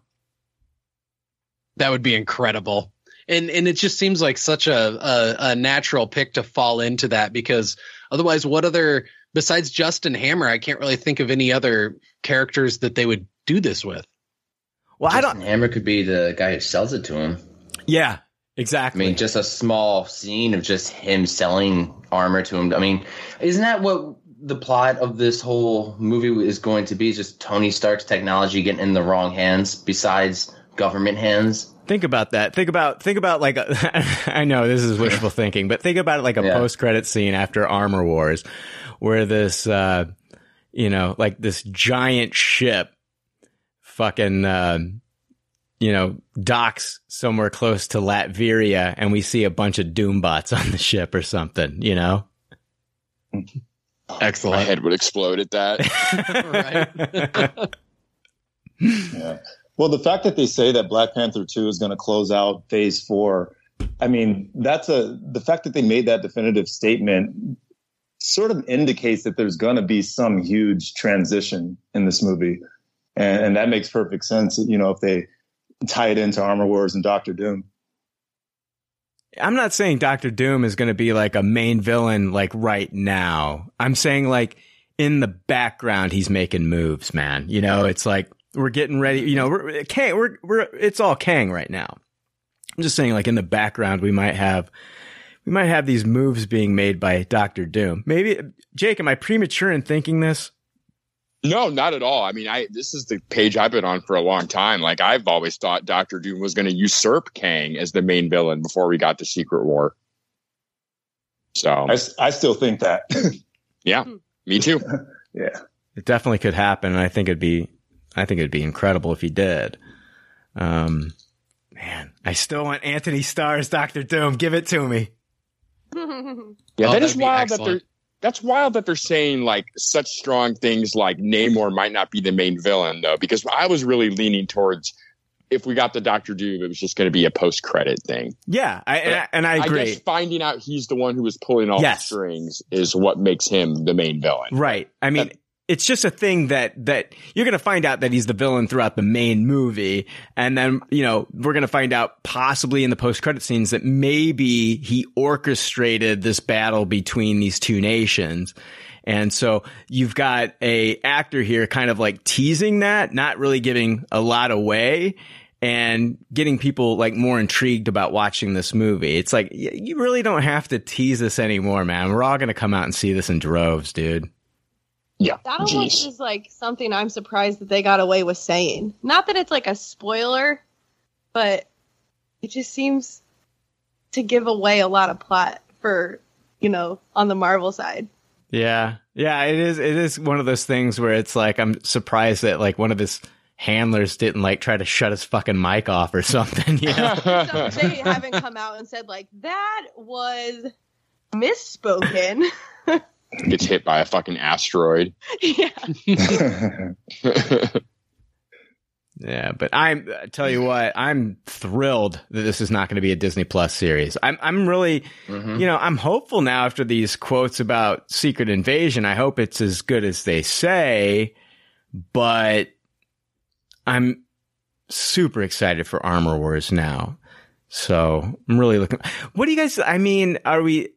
That would be incredible. And and it just seems like such a, a a natural pick to fall into that because otherwise, what other besides Justin Hammer, I can't really think of any other characters that they would do this with. Well, I don't. Hammer could be the guy who sells it to him. Yeah, exactly. I mean, just a small scene of just him selling armor to him. I mean, isn't that what the plot of this whole movie is going to be? Just Tony Stark's technology getting in the wrong hands, besides government hands. Think about that. Think about think about like a, I know this is wishful thinking, but think about it like a Yeah. post credit scene after Armor Wars, where this uh, you know like this giant ship, fucking uh, you know docks somewhere close to Latveria, and we see a bunch of Doombots on the ship or something. You know. Excellent. My head would explode at that. Yeah. Well, the fact that they say that Black Panther 2 is going to close out phase four, I mean, that's a, the fact that they made that definitive statement sort of indicates that there's going to be some huge transition in this movie. And, and that makes perfect sense, you know, if they tie it into Armor Wars and Doctor Doom. I'm not saying Doctor Doom is going to be like a main villain like right now. I'm saying like in the background he's making moves, man. You know, it's like we're getting ready. You know, we're Kang. We're we're it's all Kang right now. I'm just saying, like in the background, we might have we might have these moves being made by Doctor Doom. Maybe Jake, am I premature in thinking this? No, not at all. I mean, I this is the page I've been on for a long time. Like I've always thought Doctor Doom was going to usurp Kang as the main villain before we got to Secret War. So I, I still think that. yeah, me too. yeah, it definitely could happen, and I think it'd be, I think it'd be incredible if he did. Um, man, I still want Antony Starr's Doctor Doom. Give it to me. Yeah, Oh, that is that'd wild that excellent. they're that's wild that they're saying like such strong things like Namor might not be the main villain though, because I was really leaning towards if we got the Doctor Doom, it was just going to be a post credit thing. Yeah, I, and, I, and I I agree. guess finding out he's the one who was pulling all Yes. the strings is what makes him the main villain. Right. I mean, it's just a thing that, that you're going to find out that he's the villain throughout the main movie. And then, you know, we're going to find out possibly in the post credit scenes that maybe he orchestrated this battle between these two nations. And so you've got a actor here kind of like teasing that, not really giving a lot away and getting people like more intrigued about watching this movie. It's like, you really don't have to tease this anymore, man. We're all going to come out and see this in droves, dude. Yeah. That almost is like something I'm surprised that they got away with saying. Not that it's like a spoiler, but it just seems to give away a lot of plot for, you know, on the Marvel side. Yeah. Yeah, it is it is one of those things where it's like I'm surprised that like one of his handlers didn't like try to shut his fucking mic off or something, you know. So they haven't come out and said like that was misspoken. Gets hit by a fucking asteroid. yeah. Yeah, but I'm I tell you what, I'm thrilled that this is not going to be a Disney Plus series. I'm I'm really, mm-hmm. you know, I'm hopeful now after these quotes about Secret Invasion. I hope it's as good as they say, but I'm super excited for Armor Wars now. So I'm really looking. What do you guys? I mean, are we?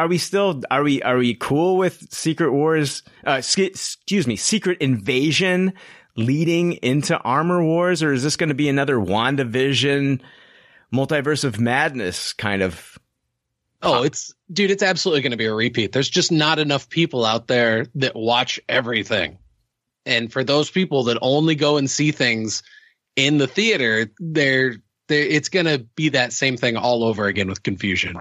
Are we still? Are we? Are we cool with Secret Wars? Uh, sk- excuse me, Secret Invasion leading into Armor Wars, or is this going to be another WandaVision, Multiverse of Madness kind of? Oh, it's dude, it's absolutely going to be a repeat. There's just not enough people out there that watch everything. And for those people that only go and see things in the theater, they're, they're it's going to be that same thing all over again with confusion.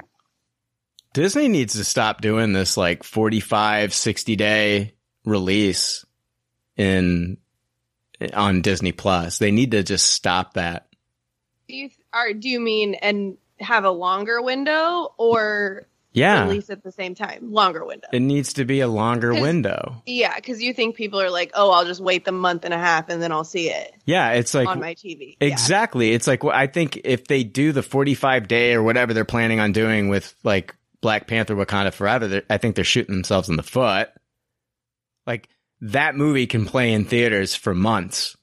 Disney needs to stop doing this like 45, 60 day release in on Disney Plus. They need to just stop that. Do you are do you mean and have a longer window or Yeah. release at the same time? Longer window. It needs to be a longer window. Yeah, because you think people are like, oh, I'll just wait the month and a half and then I'll see it Yeah, it's like on my TV. Exactly. It's like well, I think if they do the 45 day or whatever they're planning on doing with like Black Panther Wakanda Forever, I think they're shooting themselves in the foot. Like that movie can play in theaters for months.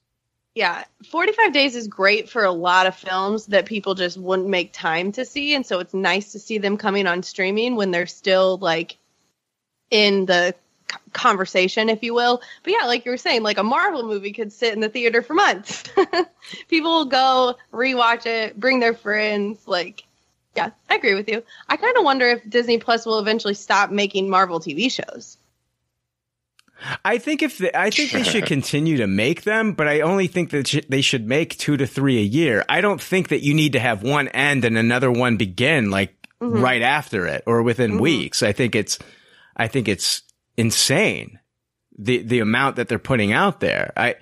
Yeah, 45 days is great for a lot of films that people just wouldn't make time to see. And so it's nice to see them coming on streaming when they're still like in the conversation, if you will. But yeah, like you were saying, like a Marvel movie could sit in the theater for months. people will go rewatch it, bring their friends. Like, yeah, I agree with you. I kind of wonder if Disney Plus will eventually stop making Marvel TV shows. I think if they, I think they should continue to make them, but I only think that sh- they should make two to three a year. I don't think that you need to have one end and another one begin like Mhm. right after it or within Mhm. weeks. I think it's, I think it's insane the the amount that they're putting out there. I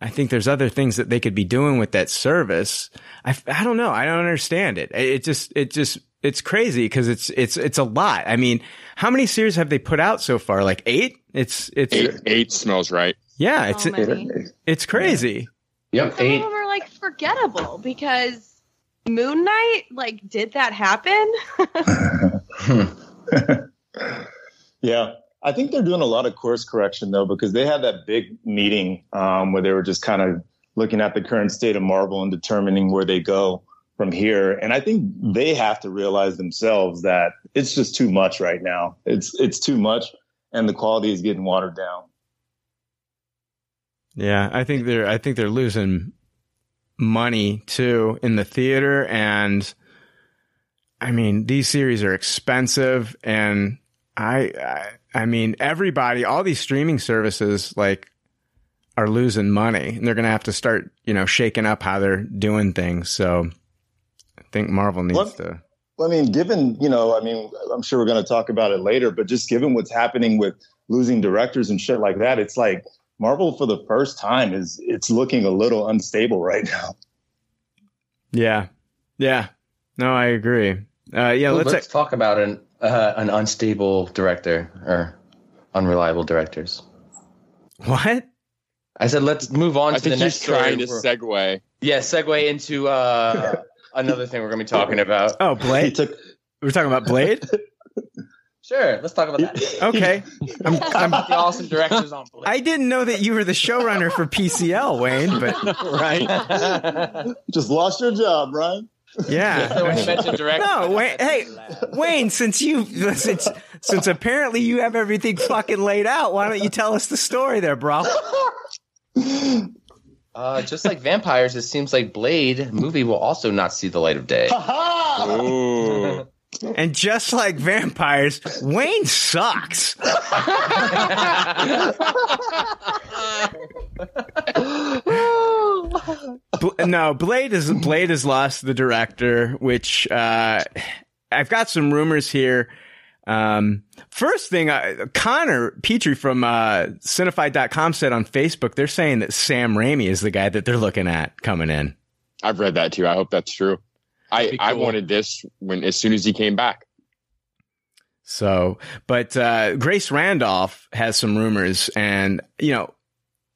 I think there's other things that they could be doing with that service. I, I don't know. I don't understand it. It it just it just it's crazy because it's it's it's a lot. I mean, how many series have they put out so far? Like eight? It's it's Eight, eight smells right. yeah. Oh, it's So many. it's crazy. Yep, Some of them are like forgettable because Moon Knight, like, did that happen? Yeah, I think they're doing a lot of course correction though, because they had that big meeting um, where they were just kind of looking at the current state of Marvel and determining where they go. from here. And I think they have to realize themselves that it's just too much right now. It's it's too much, and the quality is getting watered down. Yeah, I think they're I think they're losing money too in the theater and I mean these series are expensive and I I, I mean everybody all these streaming services like are losing money and they're going to have to start, you know, shaking up how they're doing things. So I think Marvel needs Well, to Well, I mean, given, you know, I mean, I'm sure we're going to talk about it later, but just given what's happening with losing directors and shit like that, it's like Marvel for the first time is it's looking a little unstable right now. Yeah. Yeah. No, I agree. Uh yeah, Well, let's, let's talk about an uh, an unstable director or unreliable directors. What? I said let's move on I to the next he's trying story. to segue. Yeah, segue into uh, another thing we're going to be talking about. Oh, Blade. We're talking about Blade? Sure, let's talk about that. Okay. I'm, I'm the awesome directors on Blade. I didn't know that you were the showrunner for PCL, Wayne, but right. Just lost your job, Ryan. Yeah. when you mentioned director, No, Wayne, hey, Wayne, since you since since apparently you have everything fucking laid out, why don't you tell us the story there, bro? Uh, just like vampires, it seems like Blade movie will also not see the light of day. And just like vampires, Wayne sucks. No, Blade is Blade has lost the director, which uh, I've got some rumors here. Um, first thing, uh, Connor Petrie from uh, Cinefied.com said on Facebook, they're saying that Sam Raimi is the guy that they're looking at coming in. I've read that too. I hope that's true. I, be I wanted this when as soon as he came back. So, but uh, Grace Randolph has some rumors, and you know,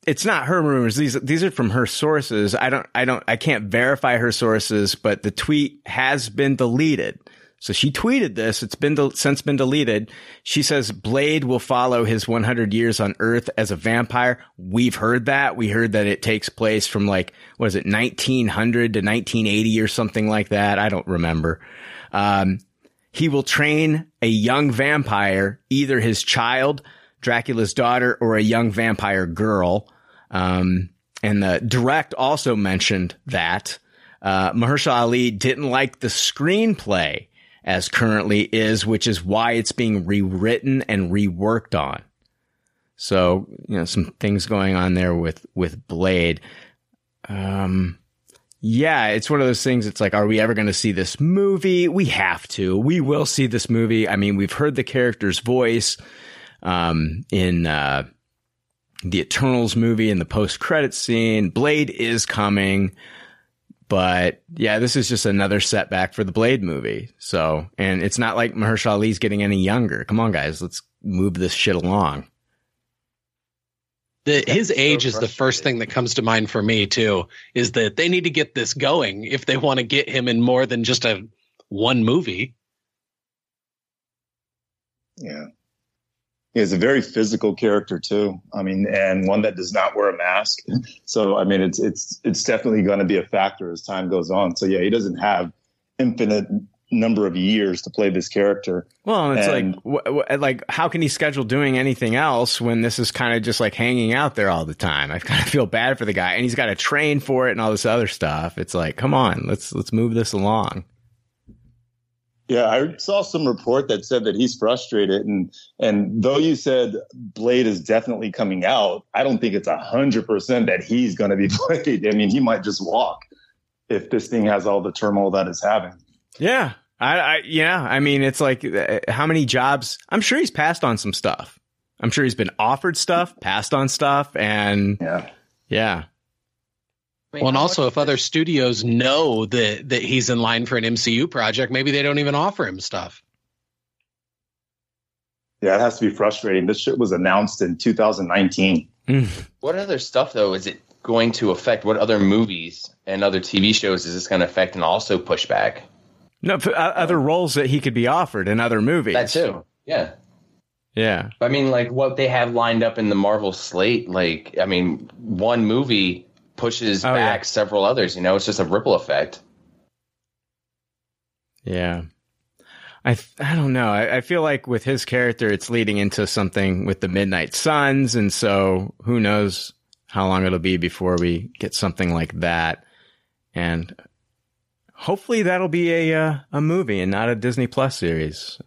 it's not her rumors. These these are from her sources. I don't I don't I can't verify her sources, but the tweet has been deleted. So she tweeted this. It's been del- since been deleted. She says Blade will follow his 100 years on Earth as a vampire. We've heard that. We heard that it takes place from like what is it 1900 to 1980 or something like that. I don't remember. Um, he will train a young vampire, either his child, Dracula's daughter, or a young vampire girl. Um, and the direct also mentioned that uh, Mahershala Ali didn't like the screenplay as currently is, which is why it's being rewritten and reworked on. So, you know, some things going on there with, with Blade. Um, yeah, it's one of those things. It's like, are we ever going to see this movie? We have to. We will see this movie. I mean, we've heard the character's voice um, in uh, the Eternals movie in the post credit scene. Blade is coming, but yeah, this is just another setback for the Blade movie. So, and it's not like Mahershala Ali's getting any younger. Come on, guys, let's move this shit along. The, his age is the first thing that comes to mind for me too. Is that they need to get this going if they want to get him in more than just a one movie. Yeah. He's a very physical character too. I mean, and one that does not wear a mask. So I mean, it's it's it's definitely going to be a factor as time goes on. So yeah, he doesn't have infinite number of years to play this character. Well, it's And- like, like, how can he schedule doing anything else when this is kind of just like hanging out there all the time? I kind of feel bad for the guy, and he's got to train for it and all this other stuff. It's like, come on, let's let's move this along. Yeah, I saw some report that said that he's frustrated, and and though you said Blade is definitely coming out, I don't think it's a hundred percent that he's going to be played. I mean, he might just walk if this thing has all the turmoil that it's having. Yeah, I, I yeah, I mean, it's like uh, how many jobs? I'm sure he's passed on some stuff. I'm sure he's been offered stuff, passed on stuff, and yeah, yeah. Well, and also, if other studios know that that he's in line for an MCU project, maybe they don't even offer him stuff. Yeah, it has to be frustrating. This shit was announced in 2019. What other stuff though is it going to affect? What other movies and other TV shows is this going to affect and also push back? No, f- uh, other roles that he could be offered in other movies. That too. Yeah. Yeah. I mean, like what they have lined up in the Marvel slate. Like, I mean, one movie pushes Oh, back yeah. several others. You know, it's just a ripple effect. Yeah. I I don't know. I, I feel like with his character, it's leading into something with the Midnight Suns, and so who knows how long it'll be before we get something like that. And hopefully that'll be a uh, a movie and not a Disney Plus series.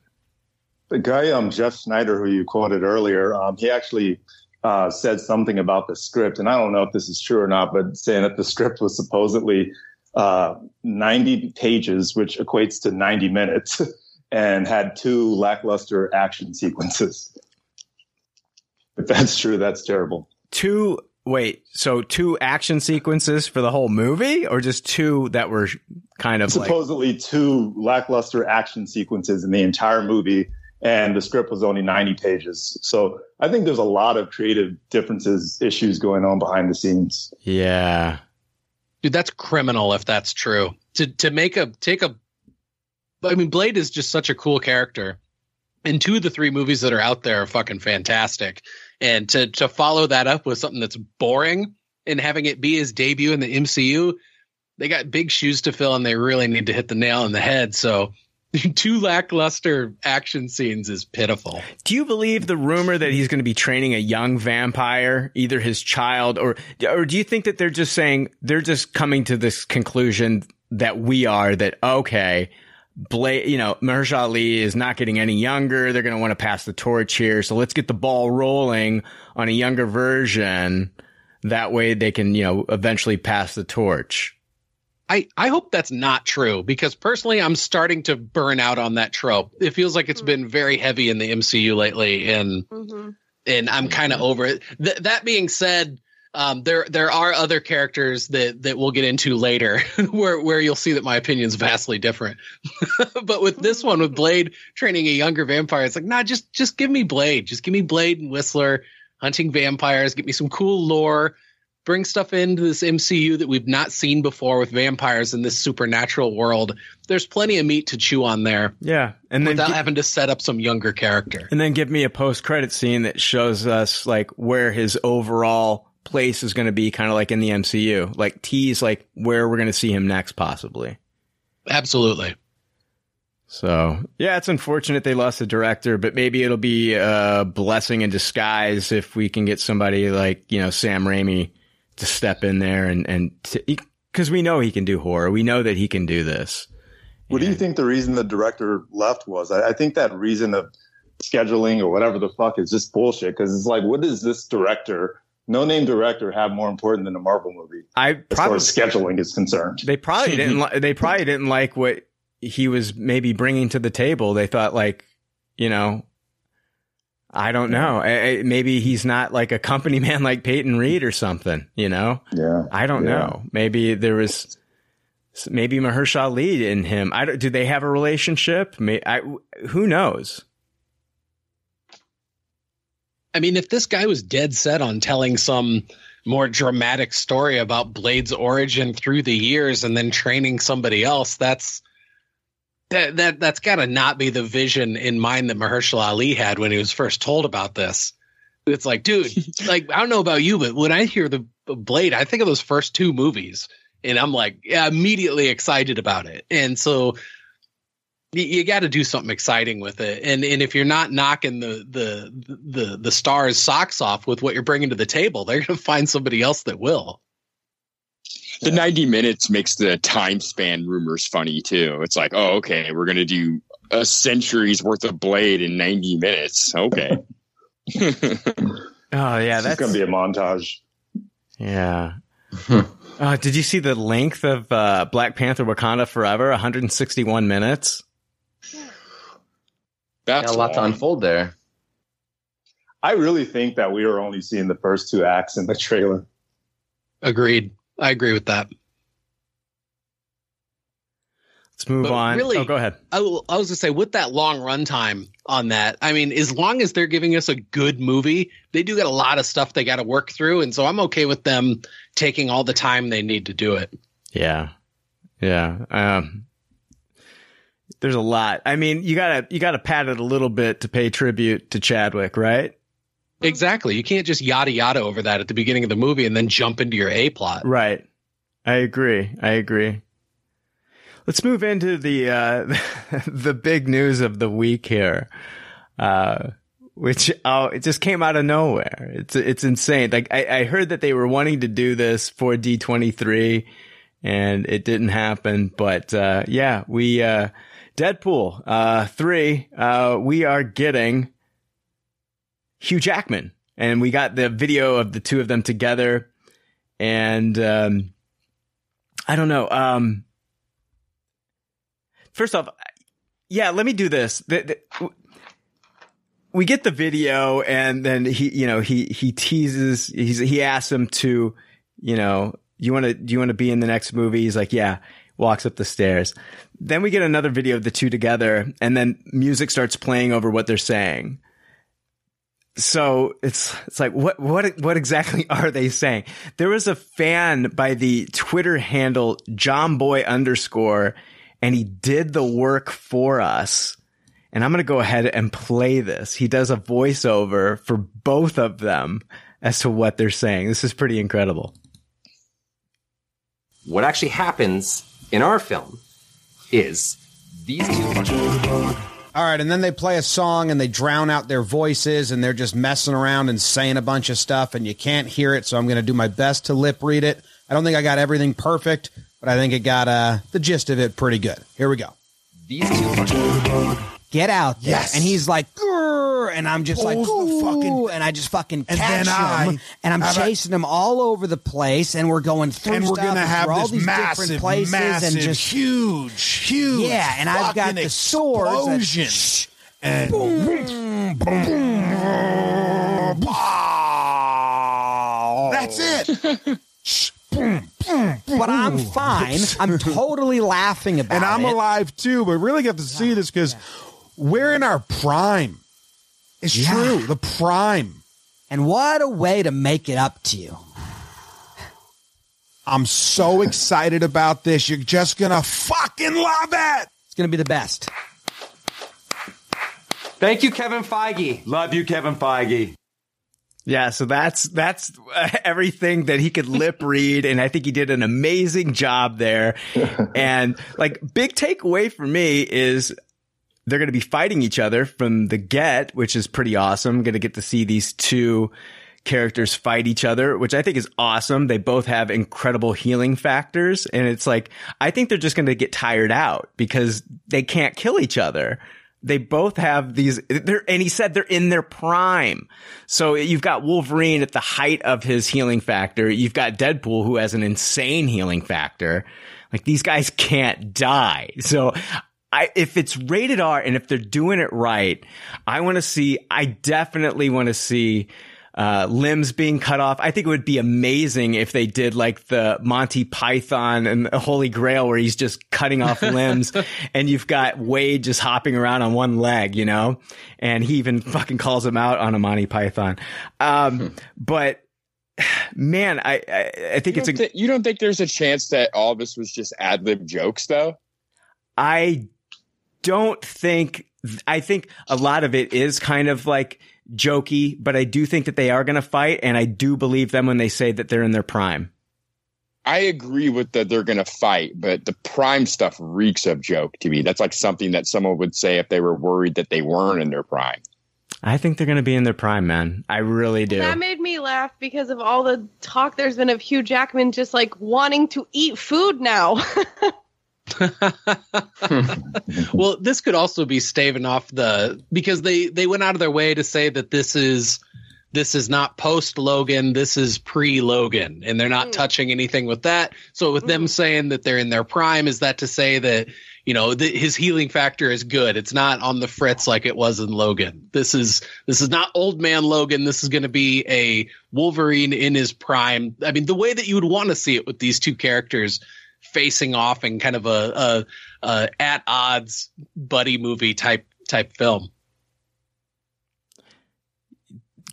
The guy, um, Jeff Sneider, who you quoted earlier, um, he actually uh, said something about the script, and I don't know if this is true or not, but saying that the script was supposedly uh, 90 pages, which equates to 90 minutes, and had two lackluster action sequences. If that's true, that's terrible. Two wait, so two action sequences for the whole movie, or just two that were kind of like supposedly two lackluster action sequences in the entire movie, and the script was only 90 pages. So I think there's a lot of creative differences, issues going on behind the scenes. yeah. Dude, that's criminal if that's true. To to make a take a I mean Blade is just such a cool character. And two of the three movies that are out there are fucking fantastic. And to to follow that up with something that's boring and having it be his debut in the MCU, they got big shoes to fill and they really need to hit the nail on the head. So two lackluster action scenes is pitiful. Do you believe the rumor that he's going to be training a young vampire, either his child or or do you think that they're just saying they're just coming to this conclusion that we are that okay, Blade, you know, Mahershala Ali is not getting any younger. They're going to want to pass the torch here, so let's get the ball rolling on a younger version. That way, they can you know eventually pass the torch. I, I hope that's not true because personally, I'm starting to burn out on that trope. It feels like it's hmm. been very heavy in the MCU lately, and mm-hmm. and I'm kind of over it. Th- that being said, um, there there are other characters that that we'll get into later where where you'll see that my opinion's vastly different. but with this one, with mm-hmm. Blade training a younger vampire, it's like nah, just just give me Blade, just give me Blade and Whistler hunting vampires, give me some cool lore bring stuff into this MCU that we've not seen before with vampires in this supernatural world. There's plenty of meat to chew on there. Yeah, and then without gi- having to set up some younger character. and then give me a post credit scene that shows us like where his overall place is going to be, kind of like in the MCU, like tease like where we're going to see him next, possibly. Absolutely. So yeah, it's unfortunate they lost the director, but maybe it'll be a blessing in disguise if we can get somebody like you know Sam Raimi to step in there and and because we know he can do horror, we know that he can do this. What do you think the reason the director left was? I, I think that reason of scheduling or whatever the fuck is just bullshit. Because it's like, what does this director, no name director, have more important than a Marvel movie? I as far probably as scheduling is concerned. they probably didn't li- they probably didn't like what he was maybe bringing to the table. They thought like you know. I don't know. I- I- Maybe he's not like a company man like Peyton Reed or something, you know? Yeah. I don't Yeah. know. Maybe there was maybe Mahershala Ali in him. I don't, do they have a relationship? May, I, who knows? I mean, if this guy was dead set on telling some more dramatic story about Blade's origin through the years and then training somebody else, that's that that that's got to not be the vision in mind that Mahershala Ali had when he was first told about this. It's like, dude, like I don't know about you, but when I hear the Blade, I think of those first two movies, and I'm like, yeah, immediately excited about it. And so you, you got to do something exciting with it. And and if you're not knocking the the the the stars socks off with what you're bringing to the table, they're going to find somebody else that will. The 90 minutes makes the time span rumors funny too. It's like, oh, okay, we're going to do a century's worth of Blade in 90 minutes. Okay. Oh yeah, It's that's going to be a montage. yeah. uh, did you see the length of uh, Black Panther: Wakanda Forever? 161 minutes. That's a lot to unfold there. I really think that we are only seeing the first two acts in the trailer. Agreed. I agree with that. Let's move But on. really- oh, go ahead. I was gonna say with that long runtime on that, I mean, as long as they're giving us a good movie, they do get a lot of stuff they got to work through, and so I'm okay with them taking all the time they need to do it. Yeah. Yeah. Um, there's a lot. I mean, you gotta, you gotta pat it a little bit to pay tribute to Chadwick, right? Exactly. You can't just yada yada over that at the beginning of the movie and then jump into your A plot. Right. I agree. I agree. Let's move into the uh, the big news of the week here, uh, which oh, it just came out of nowhere. It's it's insane. Like I, I heard that they were wanting to do this for D twenty three, and it didn't happen. But uh, yeah, we uh, Deadpool uh, three. Uh, we are getting Hugh Jackman, and we got the video of the two of them together, and um, I don't know. Um, first off, yeah, let me do this. The, the, we get the video, and then he, you know, he he teases. He's he asks him to, you know, you want to do you want to be in the next movie? He's like, yeah. Walks up the stairs. Then we get another video of the two together, and then music starts playing over what they're saying so it's it's like what what what exactly are they saying? There was a fan by the Twitter handle JohnBoy underscore, and he did the work for us. And I'm to go ahead and play this. He does a voiceover for both of them as to what they're saying. This is pretty incredible. What actually happens in our film is these two. All right, and then they play a song and they drown out their voices and they're just messing around and saying a bunch of stuff and you can't hear it, so I'm going to do my best to lip read it. I don't think I got everything perfect, but I think it got uh, the gist of it pretty good. Here we go. These two. Get out there. Yes. And he's like, "Grr," and I'm just like, fucking, and I just fucking And catch then I- him, and I'm how about- chasing him all over the place, and we're going through and we're stuff gonna have through all this these massive, different places, massive, and just huge, huge. Yeah, and I've got fucking the swords that- explosion. and boom, boom, boom, pow. That's it. but I'm fine. I'm totally laughing about it. and I'm it. alive too. But really got to see this because we're in our prime. It's Yeah. true, the prime. And what a way to make it up to you. I'm so excited about this. You're just gonna fucking love it. It's going to be the best. Thank you, Kevin Feige. Love you, Kevin Feige. Yeah, so that's that's uh, everything that he could lip read, and I think he did an amazing job there. and like, big takeaway for me is they're going to be fighting each other from the get, which is pretty awesome. Going to get to see these two characters fight each other, which I think is awesome. They both have incredible healing factors, and it's like I think they're just going to get tired out because they can't kill each other. They both have these and he said they're in their prime. So you've got wolverine at the height of his healing factor. You've got deadpool who has an insane healing factor. Like these guys can't die. So I, if it's rated R and if they're doing it right, I want to see, I definitely want to see, uh, limbs being cut off. I think it would be amazing if they did like the Monty Python and the Holy Grail where he's just cutting off limbs and you've got Wade just hopping around on one leg, you know, and he even fucking calls him out on a Monty Python. Um, but man, I, I, I think it's a, don't, you don't think there's a chance that all this was just ad lib jokes, though? I don't think I think a lot of it is kind of like jokey, but I do think that they are going to fight, and I do believe them when they say that they're in their prime. I agree with that they're going to fight, but the prime stuff reeks of joke to me. That's like something that someone would say if they were worried that they weren't in their prime. I think they're going to be in their prime, man. I really do. That made me laugh because of all the talk there's been of Hugh Jackman just like wanting to eat food now. well, this could also be staving off the because they they went out of their way to say that this is this is not post Logan, this is pre Logan, and they're not hmm. touching anything with that. So with them hmm. saying that they're in their prime, is that to say that you know th- his healing factor is good? It's not on the fritz like it was in Logan. This is this is not old man Logan. This is going to be a Wolverine in his prime. I mean, the way that you would want to see it with these two characters facing off in kind of a, a, a at odds buddy movie type type film.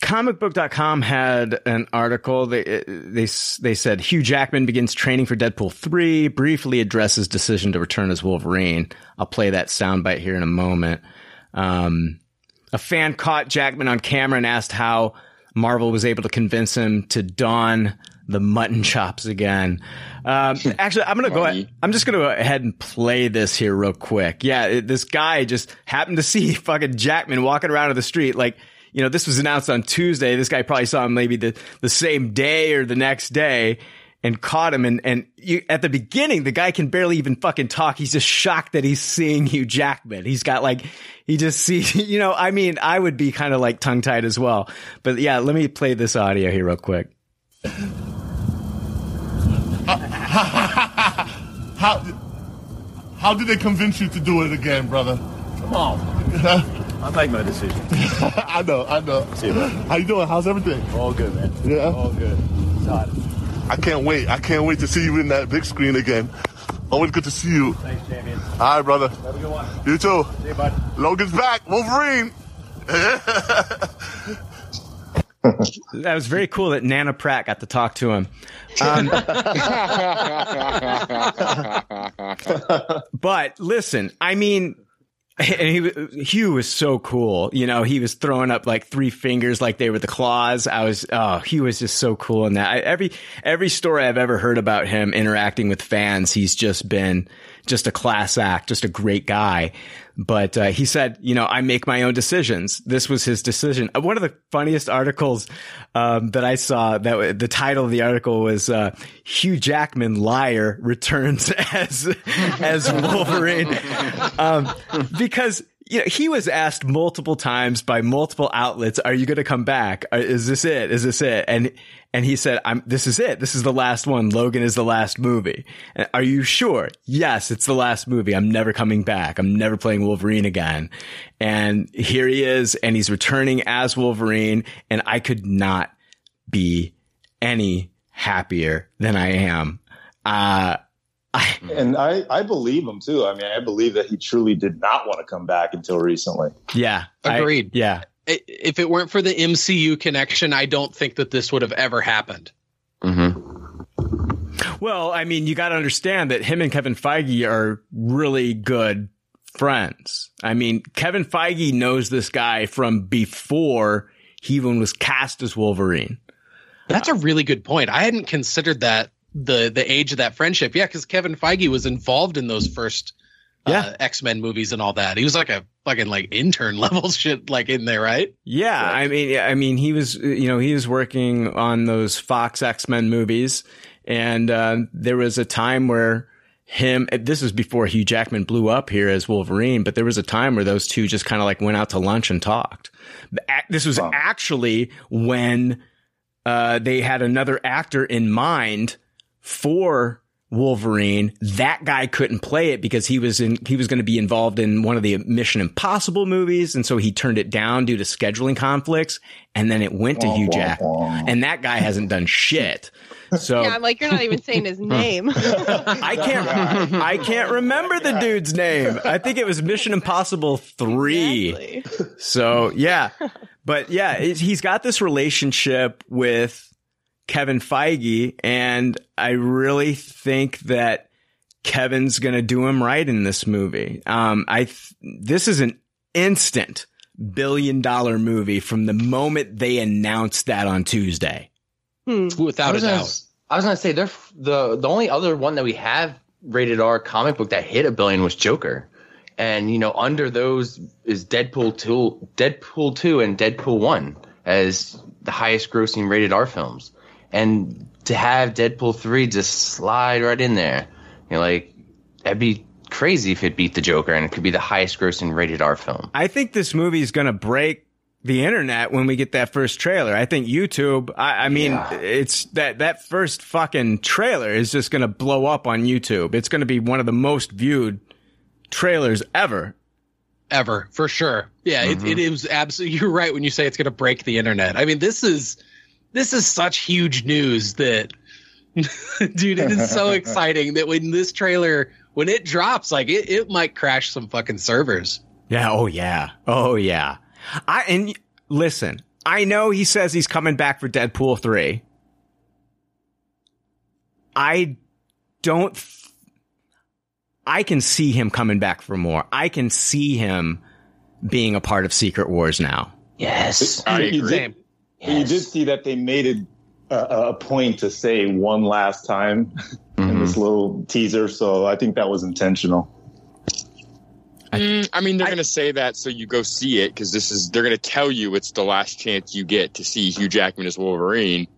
comicbook.com had an article. They they they said Hugh Jackman begins training for Deadpool 3 briefly addresses decision to return as Wolverine. I'll play that soundbite here in a moment. Um, a fan caught Jackman on camera and asked how Marvel was able to convince him to don the mutton chops again. Um, actually, I'm gonna go. Ahead, I'm just gonna go ahead and play this here real quick. Yeah, it, this guy just happened to see fucking Jackman walking around in the street. Like, you know, this was announced on Tuesday. This guy probably saw him maybe the the same day or the next day. And caught him, and and you, at the beginning, the guy can barely even fucking talk. He's just shocked that he's seeing Hugh Jackman. He's got like, he just sees, you know. I mean, I would be kind of like tongue tied as well. But yeah, let me play this audio here real quick. How how did they convince you to do it again, brother? Come on. I make my decision. I know, I know. See you, man. How you doing? How's everything? All good, man. Yeah. All good. I can't wait. I can't wait to see you in that big screen again. Always good to see you. Thanks, champion. All right, brother. Have a good one. You too. See you, bud. Logan's back. Wolverine. That was very cool that Nana Pratt got to talk to him. Um, but listen, I mean, and he, Hugh was so cool. You know, he was throwing up like three fingers like they were the claws. I was, oh, he was just so cool in that. I, every, every story I've ever heard about him interacting with fans, he's just been just a class act, just a great guy. But uh, he said, you know, I make my own decisions. This was his decision. Uh, One of the funniest articles um, that I saw, that the title of the article was uh, "Hugh Jackman liar returns as as Wolverine," um, because you know he was asked multiple times by multiple outlets, "Are you going to come back? Is this it? Is this it?" And and he said, "I'm. This is it. This is the last one. Logan is the last movie. And Are you sure? Yes, it's the last movie. I'm never coming back. I'm never playing Wolverine again." And here he is, and he's returning as Wolverine, and I could not be any happier than I am. Uh, Mm-hmm. and I, I believe him too. I mean, I believe that he truly did not want to come back until recently. yeah, I- Agreed. yeah, If it weren't for the MCU connection, I don't think that this would have ever happened. Mm-hmm. Well, I mean, you got to understand that him and Kevin Feige are really good friends. I mean, Kevin Feige knows this guy from before he even was cast as Wolverine. That's a really good point. I hadn't considered that the the age of that friendship. Yeah, because Kevin Feige was involved in those first uh, X Men movies and all that. He was like a fucking like intern level shit like in there, right? Yeah, I mean, yeah, I mean, he was, you know, he was working on those Fox X Men movies, and uh, there was a time where him. This was before Hugh Jackman blew up here as Wolverine, but there was a time where those two just kind of like went out to lunch and talked. This was actually when uh, they had another actor in mind for Wolverine. That guy couldn't play it because he was in he was going to be involved in one of the Mission Impossible movies, and so he turned it down due to scheduling conflicts. And then it went to Hugh wah, Jackman, and that guy hasn't done shit. So yeah, I'm like, you're not even saying his name. I can't I can't remember the dude's name. I think it was Mission Impossible 3. So, yeah. But yeah, he's got this relationship with Kevin Feige and I really think that Kevin's going to do him right in this movie. Um I th- this is an instant billion dollar movie from the moment they announced that on Tuesday. Without I a was gonna doubt. s- I was gonna say they're f- the the only other one that we have rated R comic book that hit a billion was Joker, and you know under those is Deadpool two, Deadpool two, and Deadpool one as the highest grossing rated R films, and to have Deadpool three just slide right in there, you know, like that'd be crazy if it beat the Joker and it could be the highest grossing rated R film. I think this movie is going to break the internet when we get that first trailer. I think YouTube, I, I mean, it's that, that first fucking trailer is just going to blow up on YouTube. It's going to be one of the most viewed trailers ever. Ever, for sure. Yeah, Mhm. it, it is absolutely. You're right when you say it's going to break the internet. I mean, this is this is such huge news that, dude, it is so exciting that when this trailer when it drops, like it, it might crash some fucking servers. Yeah. Oh yeah. Oh yeah. I, and listen, I know he says he's coming back for Deadpool 3. I don't, th- I can see him coming back for more. I can see him being a part of Secret Wars now. Yes. You- you did, you did see that they made it a, a point to say one last time in this little teaser. So I think that was intentional. Mm, I mean, they're going to say that so you go see it because this is they're going to tell you it's the last chance you get to see Hugh Jackman as Wolverine,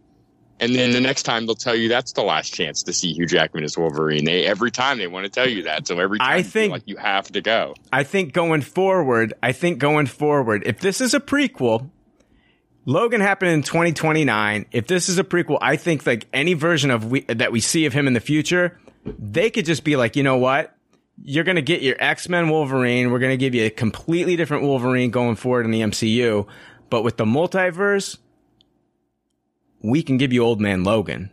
and then the next time they'll tell you that's the last chance to see Hugh Jackman as Wolverine. They every time they want to tell you that, so every time I you think- like you have to go. I think going forward, I think going forward, if this is a prequel, Logan happened in 2029. If this is a prequel, I think like any version of we, that we see of him in the future, they could just be like, you know what? You're going to get your X-Men Wolverine. We're going to give you a completely different Wolverine going forward in the MCU. But with the multiverse, we can give you Old Man Logan.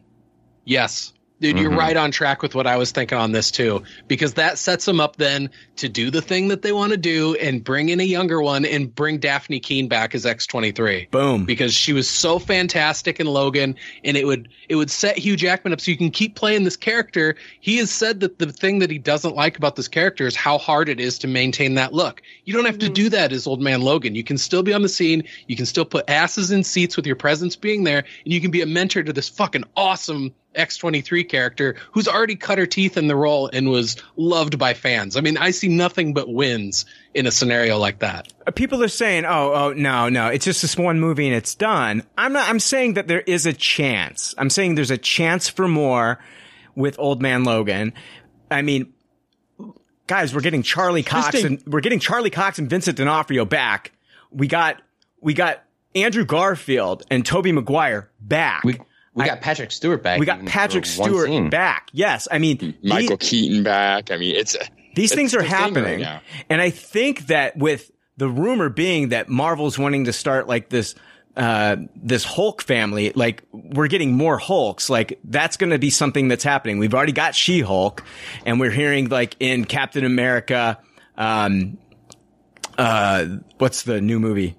Yes. Dude, you're Mhm. right on track with what I was thinking on this too, because that sets them up then to do the thing that they want to do and bring in a younger one and bring Dafne Keen back as X23. Boom. Because she was so fantastic in Logan and it would it would set Hugh Jackman up so you can keep playing this character. He has said that the thing that he doesn't like about this character is how hard it is to maintain that look. You don't have to do that as old man Logan. You can still be on the scene, you can still put asses in seats with your presence being there, and you can be a mentor to this fucking awesome X23 character who's already cut her teeth in the role and was loved by fans. I mean, I see nothing but wins in a scenario like that. Uh, People are saying, "Oh, oh, no, no, it's just this one movie and it's done." I'm not. I'm saying that there is a chance. I'm saying there's a chance for more with Old Man Logan. I mean, guys, we're getting Charlie Cox and we're getting Charlie Cox and Vincent D'Onofrio back. We got we got Andrew Garfield and Tobey Maguire back. We, We got Patrick Stewart back. we got Patrick Stewart back. Yes, I mean Michael the- Keaton back. I mean, it's these it's things are the thing right happening. and I think that with the rumor being that Marvel's wanting to start like this, uh, this Hulk family, like we're getting more Hulks, like that's going to be something that's happening. We've already got She-Hulk and we're hearing like in Captain America, um, uh, what's the new movie?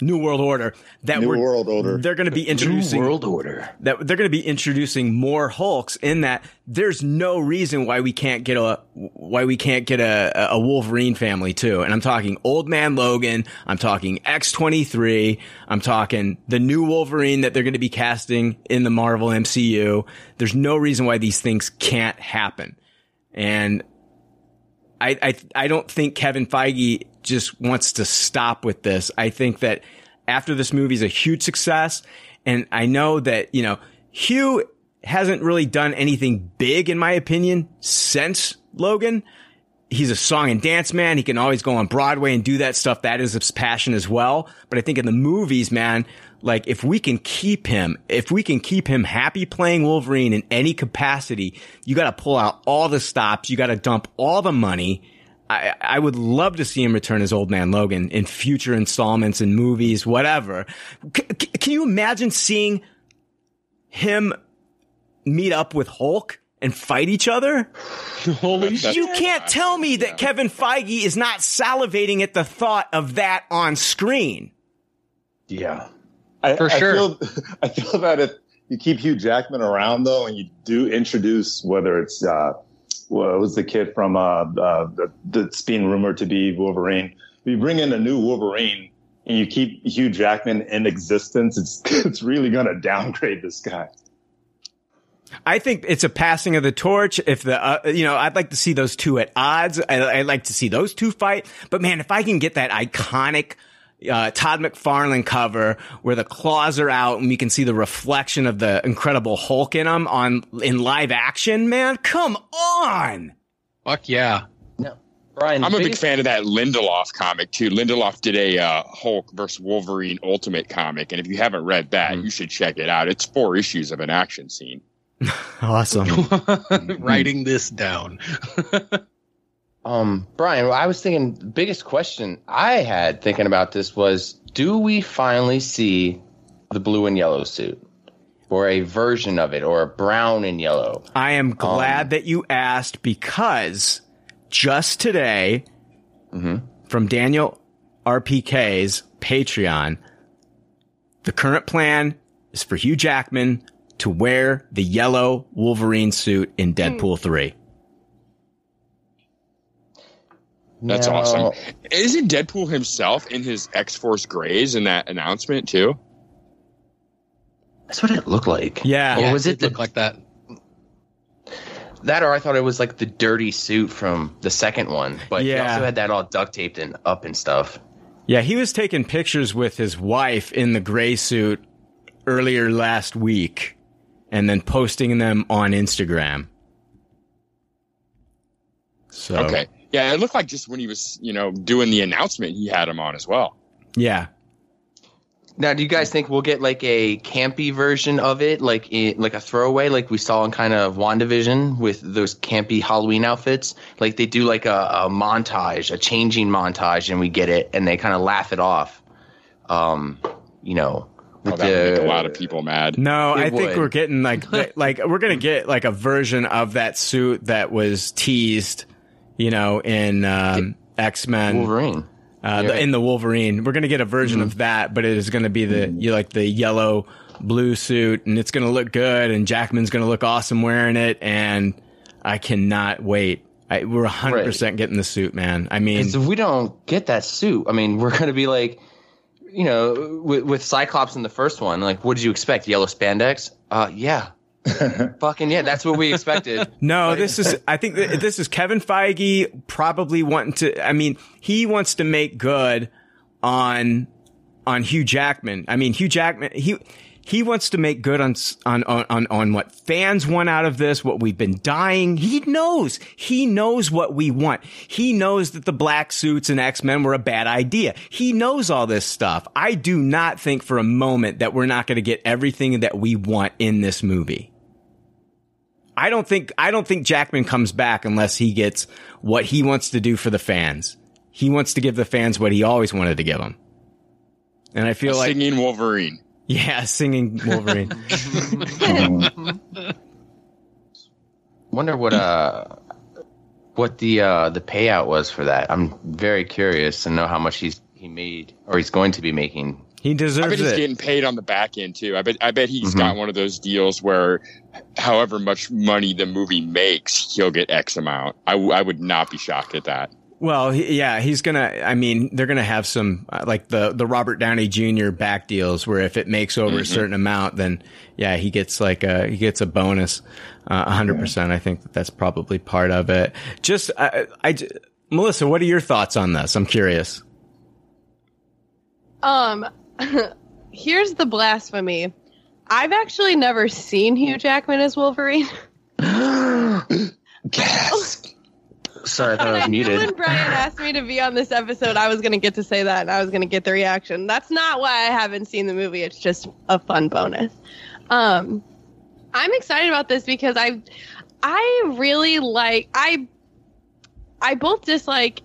New World Order. That New we're, World Order. They're going to be introducing New introducing World Order. That they're going to be introducing more Hulks. In that, there's no reason why we can't get a why we can't get a a Wolverine family too. And I'm talking Old Man Logan. I'm talking X23. I'm talking the new Wolverine that they're going to be casting in the Marvel MCU. There's no reason why these things can't happen. And I, I I don't think Kevin Feige just wants to stop with this. I think that after this movie is a huge success, and I know that you know Hugh hasn't really done anything big in my opinion since Logan. He's a song and dance man. He can always go on Broadway and do that stuff. That is his passion as well. But I think in the movies, man, like if we can keep him, if we can keep him happy playing Wolverine in any capacity, you got to pull out all the stops. You got to dump all the money. I, I would love to see him return as Old Man Logan in future installments and movies, whatever. C- c- can you imagine seeing him meet up with Hulk and fight each other? Holy You can't tell me that Kevin Feige is not salivating at the thought of that on screen. Yeah. I, For I sure. Feel, I feel that if you keep Hugh Jackman around though, and you do introduce whether it's uh, what was the kid from uh, uh, the, that's being rumored to be Wolverine. If you bring in a new Wolverine and you keep Hugh Jackman in existence, it's it's really going to downgrade this guy. I think it's a passing of the torch. If the, uh, you know, I'd like to see those two at odds. I, I'd like to see those two fight. But man, if I can get that iconic, uh, Todd McFarlane cover where the claws are out and we can see the reflection of the Incredible Hulk in them on, in live action, man, come on. Fuck yeah. No, Brian, I'm a big fan of that Lindelof comic too. Lindelof did a uh, Hulk versus Wolverine Ultimate comic, and if you haven't read that, Hmm. you should check it out. It's four issues of an action scene. Awesome. Writing this down. Um, Brian, I was thinking the biggest question I had thinking about this was do we finally see the blue and yellow suit? Or a version of it, or a brown and yellow. I am um, glad that you asked because just today mm-hmm. from Daniel RPK's Patreon, the current plan is for Hugh Jackman to wear the yellow Wolverine suit in hmm. Deadpool 3. That's Now- awesome. Isn't Deadpool himself in his X Force Grays in that announcement too? That's what it looked like. Yeah. Or Yeah, was it, it the, like that? that, or I thought it was like the dirty suit from the second one, but yeah. he also had that all duct taped and up and stuff. Yeah, he was taking pictures with his wife in the gray suit earlier last week and then posting them on Instagram. So, Okay. Yeah, it looked like just when he was, you know, doing the announcement, he had him on as well. yeah. Now, do you guys think we'll get like a campy version of it, like i- like a throwaway, like we saw in kind of Wandavision with those campy Halloween outfits? Like they do like a, a montage, a changing montage, and we get it, and they kind of laugh it off. Um, you know, Oh, with that would make a lot of people mad. No, It I think would. we're getting like like we're gonna get like a version of that suit that was teased, you know, in um, X Men Wolverine. Uh, the, in the Wolverine, we're gonna get a version of that, but it is gonna be the you like the yellow blue suit, and it's gonna look good, and Jackman's gonna look awesome wearing it, and I cannot wait. I, we're hundred percent getting the suit, man. I mean, if we don't get that suit, I mean, we're going to be like, you know, with, with Cyclops in the first one, like, what did you expect? Yellow spandex? Uh, yeah. Fucking yeah, that's what we expected. No, this is. I think th- this is Kevin Feige probably wanting to. I mean, he wants to make good on on Hugh Jackman. I mean, Hugh Jackman. He he wants to make good on on on on, what fans want out of this. What we've been dying. He knows. He knows what we want. He knows that the black suits and X Men were a bad idea. He knows all this stuff. I do not think for a moment that we're not going to get everything that we want in this movie. I don't think I don't think Jackman comes back unless he gets what he wants to do for the fans. He wants to give the fans what he always wanted to give them. And I feel like singing Wolverine. Yeah, singing Wolverine. Wonder what uh what the uh the payout was for that. I'm very curious to know how much he's he made or he's going to be making. He I deserves bet he's it. getting paid on the back end too. I bet I bet he's Mhm. got one of those deals where, however much money the movie makes, he'll get X amount. I, w- I would not be shocked at that. Well, he, yeah, he's gonna. I mean, they're gonna have some uh, like the the Robert Downey Jr. back deals where if it makes over a Mhm. certain amount, then yeah, he gets like a he gets a bonus. Uh, A hundred percent. I think that that's probably part of it. Just, I, I, j- Melissa, what are your thoughts on this? I'm curious. Um, here's the blasphemy. I've actually never seen Hugh Jackman as Wolverine. Sorry, I thought I was When muted. Brian asked me to be on this episode, I was going to get to say that and I was going to get the reaction. That's not why I haven't seen the movie. It's just a fun bonus. Um, I'm excited about this because I, I really like I, I both dislike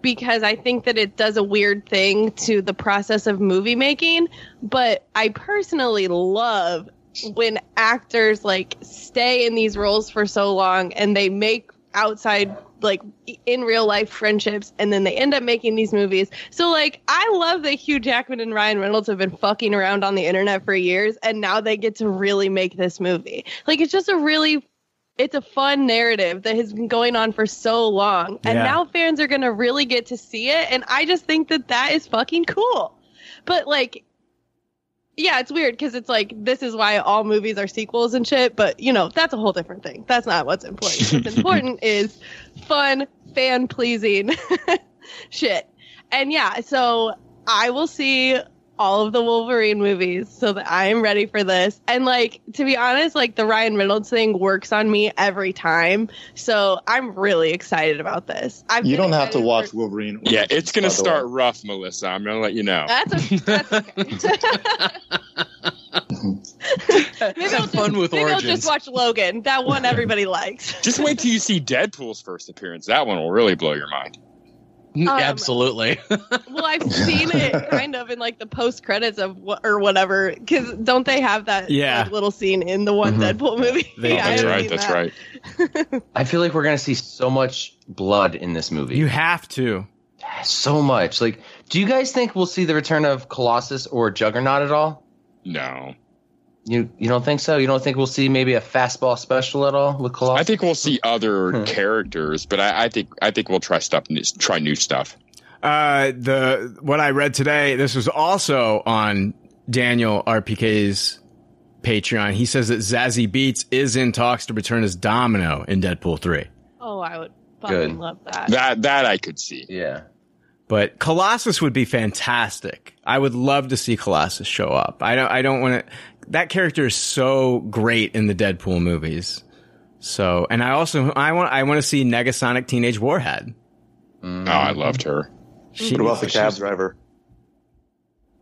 because I think that it does a weird thing to the process of movie making, but I personally love when actors like stay in these roles for so long and they make outside like in real life friendships and then they end up making these movies. So like I love that Hugh Jackman and Ryan Reynolds have been fucking around on the internet for years and now they get to really make this movie. Like it's just a really it's a fun narrative that has been going on for so long and Yeah. now fans are going to really get to see it and I just think that that is fucking cool. But like yeah, it's weird because it's like this is why all movies are sequels and shit. But you know, that's a whole different thing. That's not what's important. What's important is fun, fan pleasing shit. And yeah, so I will see all of the Wolverine movies so that I am ready for this. And like to be honest, like the Ryan Reynolds thing works on me every time. So I'm really excited about this. I've You don't have to watch for- Wolverine. Yeah, it's gonna start rough, Melissa. I'm gonna let you know. That's a, that's okay. maybe I'll fun just, with maybe I'll Origins. just watch Logan. That one everybody likes. Just wait till you see Deadpool's first appearance. That one will really blow your mind. Um, Absolutely. Well, I've seen it kind of in like the post credits of what or whatever. Because don't they have that Yeah. like, little scene in the one Mhm. Deadpool movie? They I do. haven't That's seen right, that. that's I feel like we're gonna see so much blood in this movie. You have to. So much. Like, do you guys think we'll see the return of Colossus or Juggernaut at all? No. You you don't think so? You don't think we'll see maybe a fastball special at all with Colossus? I think we'll see other characters, but I, I think I think we'll try stuff, new- try new stuff. Uh, the what I read today. This was also on Daniel RPK's Patreon. He says that Zazie Beetz is in talks to return as Domino in Deadpool 3. Oh, I would fucking Good. love that. That that I could see. Yeah. But Colossus would be fantastic. I would love to see Colossus show up. I don't I don't want to that character is so great in the Deadpool movies. So, and I also I want I want to see Negasonic Teenage Warhead. Mm. Oh, I loved her. She- what about the cab she's- driver?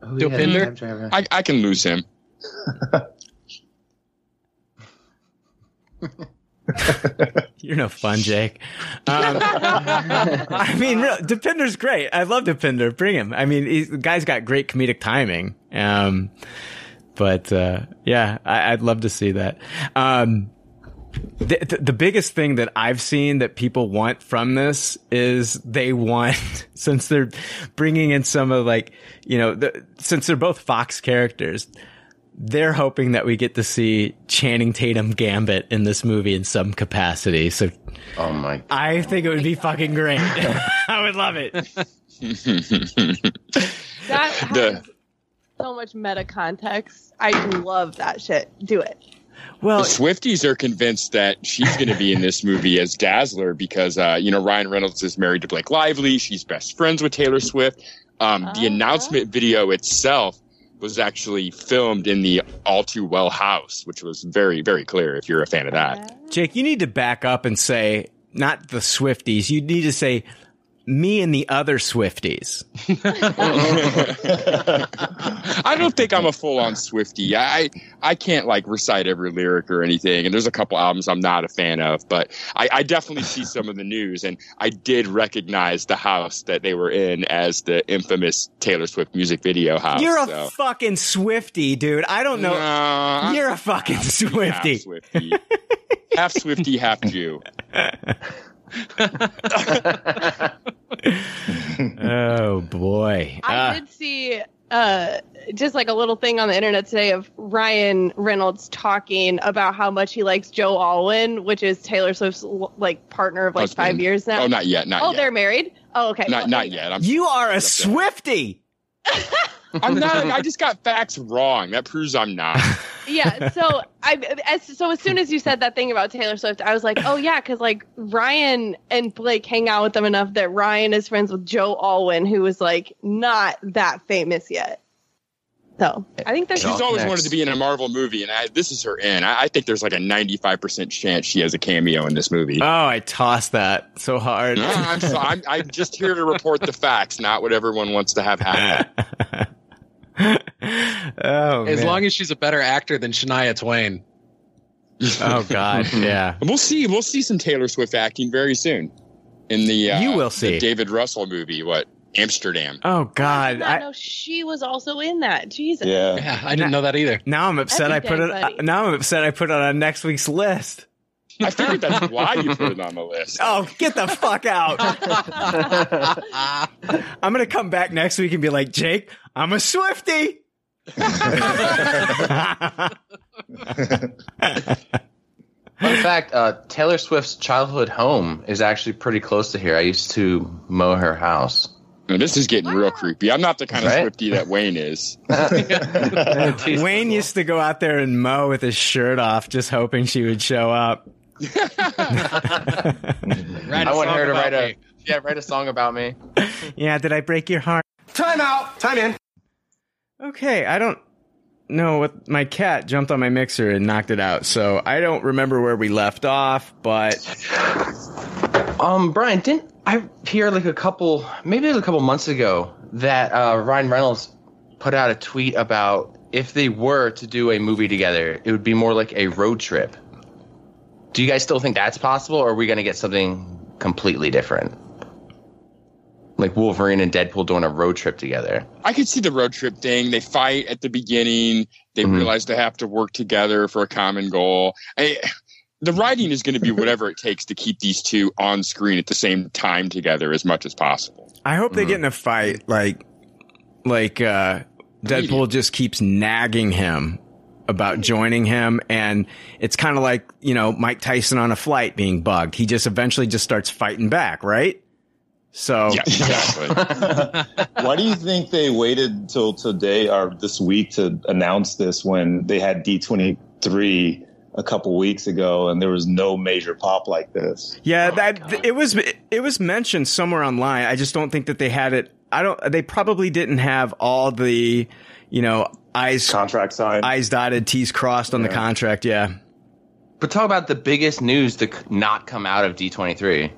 Dopinder? I, I can lose him. You're no fun, Jake. Um, I mean, real, Dopinder's great. I love Depinder. Bring him. I mean, he's, the guy's got great comedic timing. Um, but uh, yeah, I, I'd love to see that. Um, the, the, the biggest thing that I've seen that people want from this is they want, since they're bringing in some of like, you know, the, since they're both Fox characters, they're hoping that we get to see Channing Tatum Gambit in this movie in some capacity. So, oh my, God. I think it would be fucking great. I would love it. That has so much meta context. I love that shit. Do it. Well, the Swifties are convinced that she's going to be in this movie as Dazzler because, uh, you know, Ryan Reynolds is married to Blake Lively. She's best friends with Taylor Swift. Um, The announcement video itself was actually filmed in the All Too Well house, which was very, very clear if you're a fan of that. Jake, you need to back up and say, not the Swifties. You need to say, me and the other Swifties. I don't think I'm a full on Swifty. I I can't like recite every lyric or anything, and there's a couple albums I'm not a fan of, but I, I definitely see some of the news, and I did recognize the house that they were in as the infamous Taylor Swift music video house. You're a so. fucking Swifty, dude. I don't know. You're a fucking Swifty. Half Swifty, half Swifty, half Jew. oh boy. I Ah. did see uh, just like a little thing on the internet today of Ryan Reynolds talking about how much he likes Joe Alwyn, which is Taylor Swift's like partner of like Husband. five years now. Oh, not yet, not oh, yet. they're married. Oh, okay. Not Well, not yet. I'm you are a Swifty. I'm not. I just got facts wrong. That proves I'm not. yeah so i as so as soon as you said that thing about taylor swift i was like oh yeah because like ryan and blake hang out with them enough that ryan is friends with joe alwyn who is like not that famous yet so i think there's She's always wanted to be in a Marvel movie, and I, this is her in. I, I think there's like a 95% chance she has a cameo in this movie. Oh, I tossed that so hard. No, I'm, so, I'm, I'm just here to report the facts, not what everyone wants to have happen. oh, as man. long as she's a better actor than Shania Twain. Oh God, yeah. We'll see. We'll see some Taylor Swift acting very soon in the uh, You will the see. David Russell movie. What Amsterdam? Oh God, did not I, know she was also in that jesus Yeah, I didn't know that either. now I'm upset. I put it. dang now I'm upset. I put it on next week's list. I figured that's why you put it on the list. Oh, get the fuck out! I'm gonna come back next week and be like, Jake, I'm a Swifty. Fun fact: uh, Taylor Swift's childhood home is actually pretty close to here. I used to mow her house. Now, this is getting real creepy. I'm not the kind of Right? Swifty that Wayne is. Wayne used to go out there and mow with his shirt off, just hoping she would show up. Write a I want song her to about write a me. yeah, write a song about me. Yeah, did I break your heart? Time out. Time in. Okay, I don't know what my cat jumped on my mixer and knocked it out, so I don't remember where we left off, but Um, Brian, didn't I hear like a couple, maybe it was a couple months ago, that uh, Ryan Reynolds put out a tweet about if they were to do a movie together, it would be more like a road trip. Do you guys still think that's possible, or are we going to get something completely different? Like Wolverine and Deadpool doing a road trip together. I could see the road trip thing. They fight at the beginning. They Mhm. realize they have to work together for a common goal. I, the writing is going to be whatever it takes to keep these two on screen at the same time together as much as possible. I hope they get in a fight like like uh Deadpool just keeps nagging him about joining him and it's kind of like, you know, Mike Tyson on a flight being bugged. He just eventually just starts fighting back, right? So Why do you think they waited till today or this week to announce this when they had D23 a couple weeks ago and there was no major pop like this? Yeah, oh that it was it was mentioned somewhere online. I just don't think that they had it. I don't. They probably didn't have all the, you know, eyes contract signed, eyes dotted, T's crossed on the contract. Yeah, But talk about the biggest news to not come out of D23.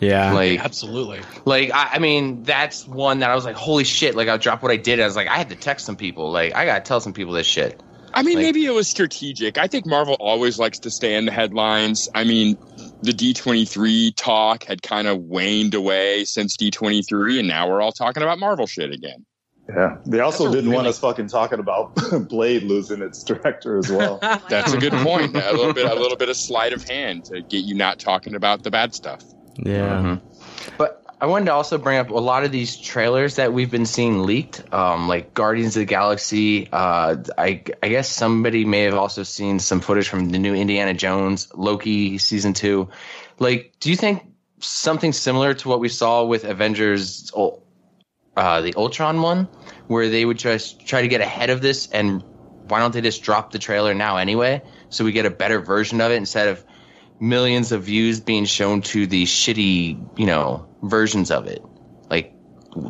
yeah. Like, Absolutely. like I, I mean, that's one that I was like, holy shit! Like, I dropped what I did. I was like, I had to text some people. Like, I gotta tell some people this shit. I mean, Like- maybe it was strategic. I think Marvel always likes to stay in the headlines. I mean, the D23 talk had kind of waned away since D23, and now we're all talking about Marvel shit again. Yeah. They also That's didn't want us fucking talking about Blade losing its director as well. That's a good point. A little bit, a little bit of sleight of hand to get you not talking about the bad stuff. Yeah. But I wanted to also bring up a lot of these trailers that we've been seeing leaked, um, like Guardians of the Galaxy. Uh, I, I guess somebody may have also seen some footage from the new Indiana Jones, Loki season two. Like, do you think something similar to what we saw with Avengers, Ul- uh, the Ultron one, where they would just try to get ahead of this and why don't they just drop the trailer now anyway, so we get a better version of it instead of millions of views being shown to the shitty, you know, versions of it. Like,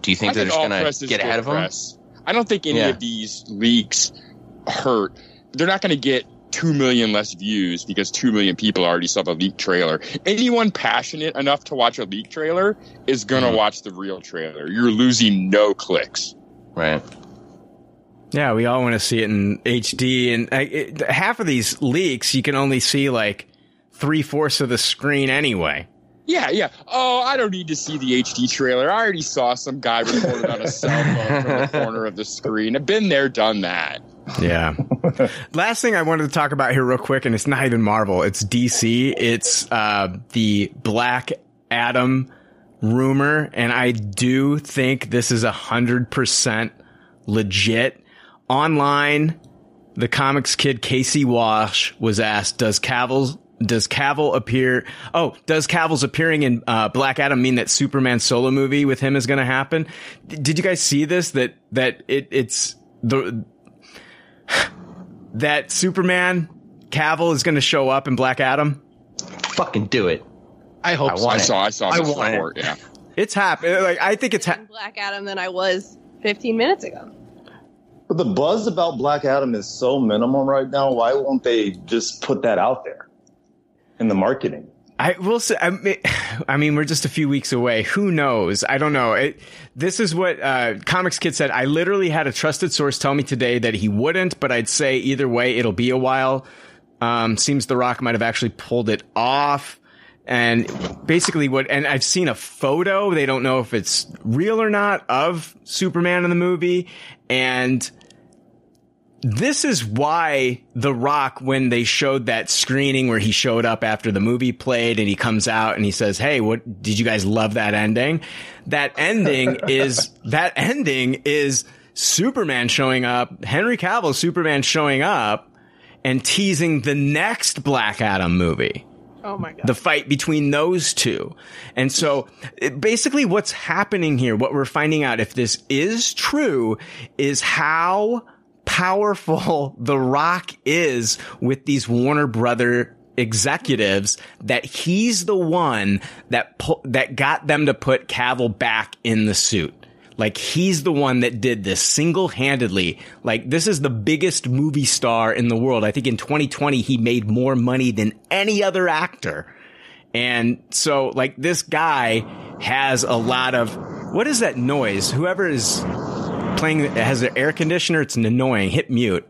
do you think they're just gonna get ahead of them? I don't think any Yeah. of these leaks hurt. They're not going to get two million less views because two million people already saw the leak trailer. Anyone passionate enough to watch a leak trailer is going to Mm-hmm. watch the real trailer. You're losing no clicks. Right. Yeah, we all want to see it in HD, and uh, it, half of these leaks you can only see like three fourths of the screen anyway. Yeah, yeah. Oh, I don't need to see the HD trailer. I already saw some guy recorded on a cell phone from the corner of the screen. I've been there, done that. Yeah. Last thing I wanted to talk about here, real quick, and it's not even Marvel. It's DC. It's uh, the Black Adam rumor, and I do think this is a hundred percent legit. Online, the comics kid Casey Wash was asked, "Does Cavill does Cavill appear? Oh, does Cavill's appearing in uh, Black Adam mean that Superman solo movie with him is going to happen? D- did you guys see this? That that it it's the that Superman Cavill is going to show up in Black Adam? Fucking do it. I hope I, so. I saw, I saw I this want it. Yeah. It's happening. Like I think it's ha- Black Adam than I was 15 minutes ago. But the buzz about Black Adam is so minimum right now. Why won't they just put that out there in the marketing? I will say, I mean, I mean, we're just a few weeks away. Who knows? I don't know. It, this is what uh, Comics Kid said. I literally had a trusted source tell me today that he wouldn't, but I'd say either way, it'll be a while. Um, seems The Rock might have actually pulled it off. And basically what, and I've seen a photo. They don't know if it's real or not of Superman in the movie. And this is why The Rock, when they showed that screening where he showed up after the movie played and he comes out and he says, Hey, what did you guys love that ending? That ending is, that ending is Superman showing up, Henry Cavill Superman showing up and teasing the next Black Adam movie Oh my god. the fight between those two. And so it- basically what's happening here, what we're finding out if this is true is how powerful The Rock is with these Warner Brother executives that he's the one that pu- that got them to put Cavill back in the suit. Like he's the one that did this single-handedly. Like this is the biggest movie star in the world. I think in 2020 he made more money than any other actor. And so like this guy has a lot of what is that noise? Whoever is playing it has an air conditioner, it's annoying. Hit mute.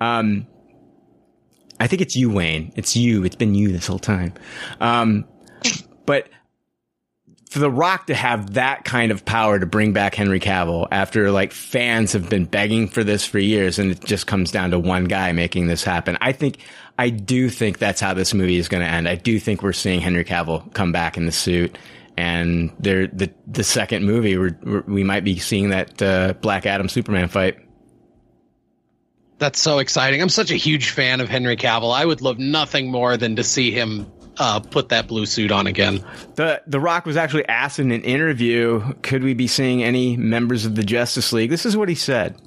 Um I think it's you, Wayne. It's you. It's been you this whole time. Um but for The Rock to have that kind of power to bring back Henry Cavill after like fans have been begging for this for years and it just comes down to one guy making this happen. I think, I do think that's how this movie is going to end. I do think we're seeing Henry Cavill come back in the suit and there, the, the second movie, we're, we're, we might be seeing that, uh, Black Adam Superman fight. That's so exciting. I'm such a huge fan of Henry Cavill. I would love nothing more than to see him uh, put that blue suit on again. The The Rock was actually asked in an interview, could we be seeing any members of the Justice League? This is what he said.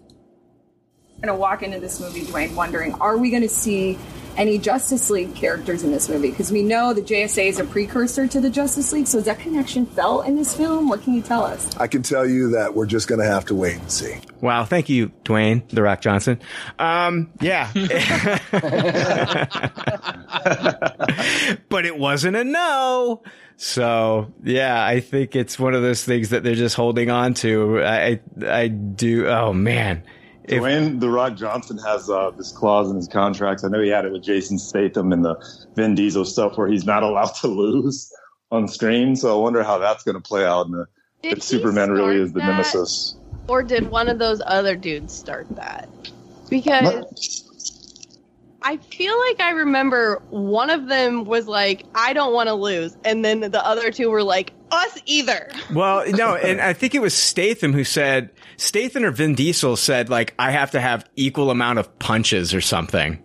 going to walk into this movie, Dwayne, wondering, are we going to see any Justice League characters in this movie? Because we know the JSA is a precursor to the Justice League. So is that connection felt in this film? What can you tell us? I can tell you that we're just going to have to wait and see. Wow, thank you, Dwayne The Rock Johnson. Um, yeah, but it wasn't a no. So yeah, I think it's one of those things that they're just holding on to. I I do. Oh man, If- Dwayne The Rock Johnson has uh, this clause in his contracts. I know he had it with Jason Statham and the Vin Diesel stuff where he's not allowed to lose on screen. So I wonder how that's going to play out. In the, if Superman really is the that? nemesis. Or did one of those other dudes start that? Because I feel like I remember one of them was like, I don't want to lose. And then the other two were like, us either. Well, no, and I think it was Statham who said Statham or Vin Diesel said like I have to have equal amount of punches or something.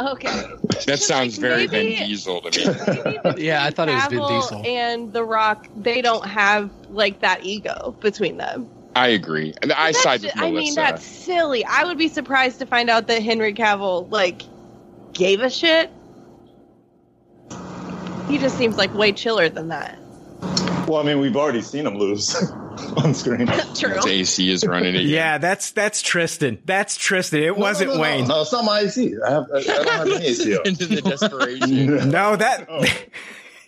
Okay. That sounds very maybe- Vin Diesel to me. yeah, I thought it was Vin Diesel. and The Rock, they don't have like that ego between them. I agree. And I side ju- with I mean, that's silly. I would be surprised to find out that Henry Cavill like gave a shit. He just seems like way chiller than that. Well, I mean, we've already seen him lose on screen. True. His AC is running again. Yeah, that's that's Tristan. That's Tristan. It wasn't no, no, Wayne. No, it's not my AC. I have. I, I don't have any AC. Into the desperation. No, that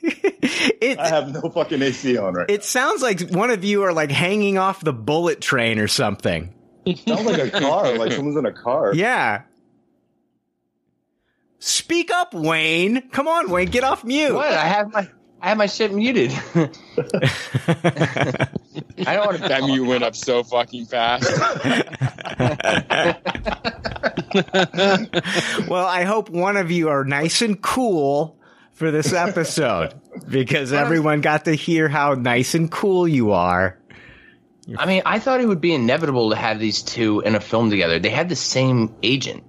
I have no fucking AC on right. it sounds like one of you are like hanging off the bullet train or something. It sounds like a car. Like someone's in a car. Yeah. Speak up, Wayne. Come on, Wayne, get off mute. What? I have my I have my shit muted. I don't want to. That mute went up so fucking fast. well, I hope one of you are nice and cool for this episode because everyone got to hear how nice and cool you are. I mean, I thought it would be inevitable to have these two in a film together. They had the same agent.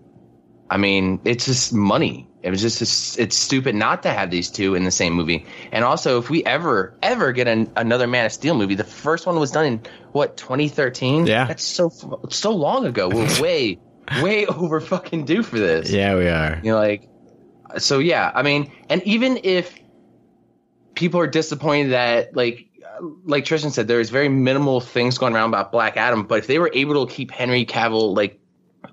I mean, it's just money. It was just it's stupid not to have these two in the same movie. And also, if we ever ever get an, another Man of Steel movie, the first one was done in what 2013. Yeah. that's so so long ago. We're way way over fucking due for this. Yeah, we are. You know, like, so yeah, I mean, and even if people are disappointed that, like, like Tristan said, there's very minimal things going around about Black Adam, but if they were able to keep Henry Cavill, like,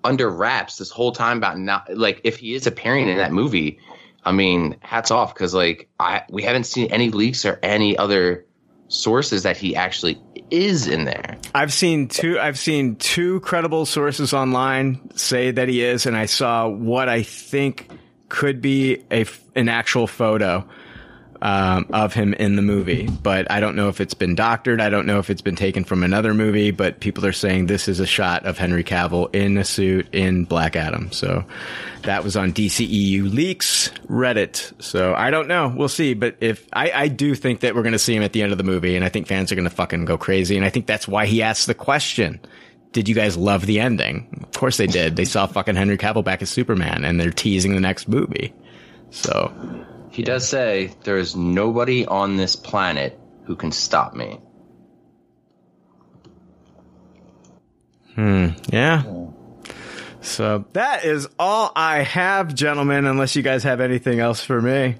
under wraps this whole time about not, like, if he is appearing in that movie, I mean, hats off, because, like, I, we haven't seen any leaks or any other sources that he actually is in there. I've seen two. I've seen two credible sources online say that he is, and I saw what I think could be a an actual photo um, of him in the movie. But I don't know if it's been doctored. I don't know if it's been taken from another movie. But people are saying this is a shot of Henry Cavill in a suit in Black Adam. So that was on DCEU leaks Reddit. So I don't know. We'll see. But if I, I do think that we're going to see him at the end of the movie, and I think fans are going to fucking go crazy. And I think that's why he asked the question. Did you guys love the ending? Of course they did. They saw fucking Henry Cavill back as Superman, and they're teasing the next movie. So He does say there is nobody on this planet who can stop me. Hmm. Yeah. So that is all I have, gentlemen, unless you guys have anything else for me.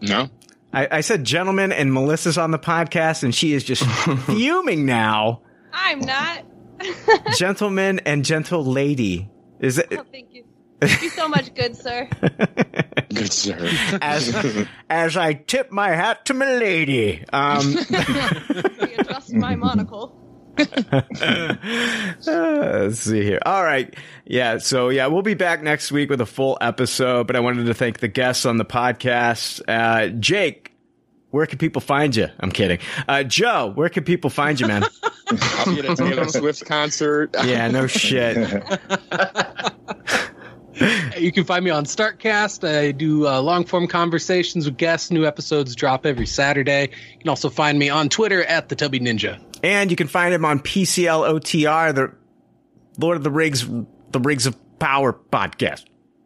No. I, I said gentlemen, and Melissa's on the podcast, and she is just fuming now. I'm not. Gentleman and gentle lady. Is it Oh, thank you. Thank you so much, good sir. Good sir. as as I tip my hat to my lady? Um, Readjust my monocle. Uh, let's see here. All right. Yeah. So, yeah, we'll be back next week with a full episode, but I wanted to thank the guests on the podcast. Uh, Jake, where can people find you? I'm kidding. Uh, Joe, where can people find you, man? I'll be at a Taylor Swift concert. yeah, no shit. You can find me on Startcast. I do uh, long form conversations with guests. New episodes drop every Saturday. You can also find me on Twitter at the Tubby Ninja. And you can find him on PCLOTR, the Lord of the Rigs, the Rigs of Power podcast.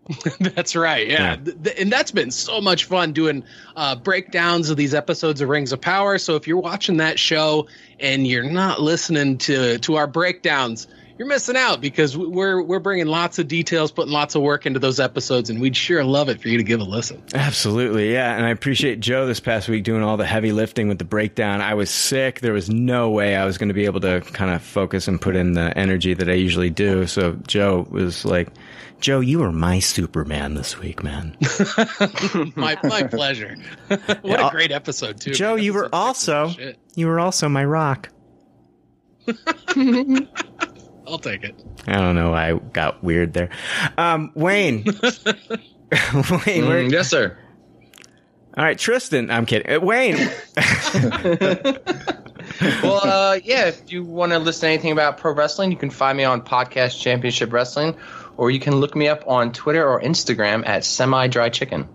that's right. Yeah. Th- and that's been so much fun doing uh, breakdowns of these episodes of Rings of Power. So if you're watching that show and you're not listening to to our breakdowns, you're missing out because we're we're bringing lots of details, putting lots of work into those episodes, and we'd sure love it for you to give a listen. Absolutely, yeah. And I appreciate Joe this past week doing all the heavy lifting with the breakdown. I was sick. There was no way I was going to be able to kind of focus and put in the energy that I usually do. So Joe was like, Joe, you were my Superman this week, man. my my pleasure. what Yeah, a great episode too. Joe, man. you were also six was shit. you were also my rock. I'll take it. I don't know why I got weird there. Um, Wayne. Wayne, Mm, yes, sir. All right, Tristan. I'm kidding. Uh, Wayne. well, uh, yeah, if you want to listen to anything about pro wrestling, you can find me on Podcast Championship Wrestling, or you can look me up on Twitter or Instagram at Semi Dry Chicken.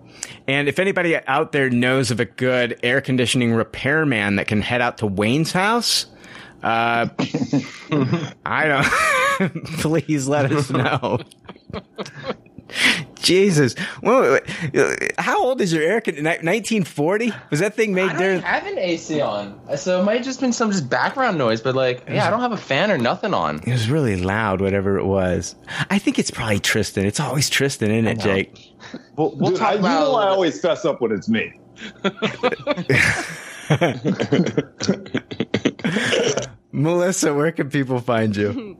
And if anybody out there knows of a good air conditioning repairman that can head out to Wayne's house, uh, I don't. please let us know. Jesus, well, uh, how old is your air conditioner? 1940? Was that thing made I there? don't have an AC on, uh, so it might have just been some just background noise. But like, yeah, I don't have a fan or nothing on. It was really loud, whatever it was. I think it's probably Tristan. It's always Tristan, isn't it, know. Jake? Well, We'll dude, talk I, you about it know I always fess up when it's me. Melissa, where can people find you?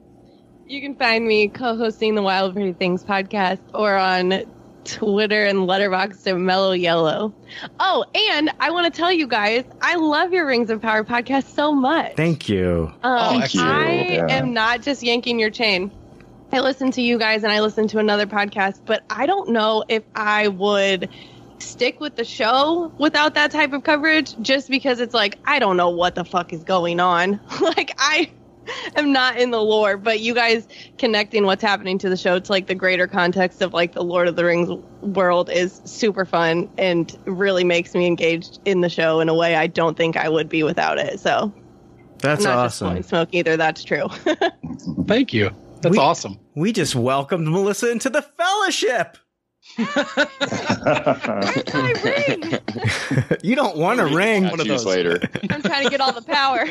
You can find me co-hosting the Wild Pretty Things podcast or on Twitter and Letterboxd at Mellow Yellow. Oh, and I want to tell you guys, I love your Rings of Power podcast so much. Thank you. Um, Thank you. I Yeah. am not just yanking your chain. I listen to you guys and I listen to another podcast, but I don't know if I would stick with the show without that type of coverage just because it's like I don't know what the fuck is going on. like I am not in the lore, but you guys connecting what's happening to the show to like the greater context of like the Lord of the Rings world is super fun and really makes me engaged in the show in a way I don't think I would be without it. So That's I'm not just awesome. blowing smoke either. That's true. Thank you. That's We- awesome. We just welcomed Melissa into the fellowship. Where's my ring? You don't want a ring. Tattoos later. I'm trying to get all the power.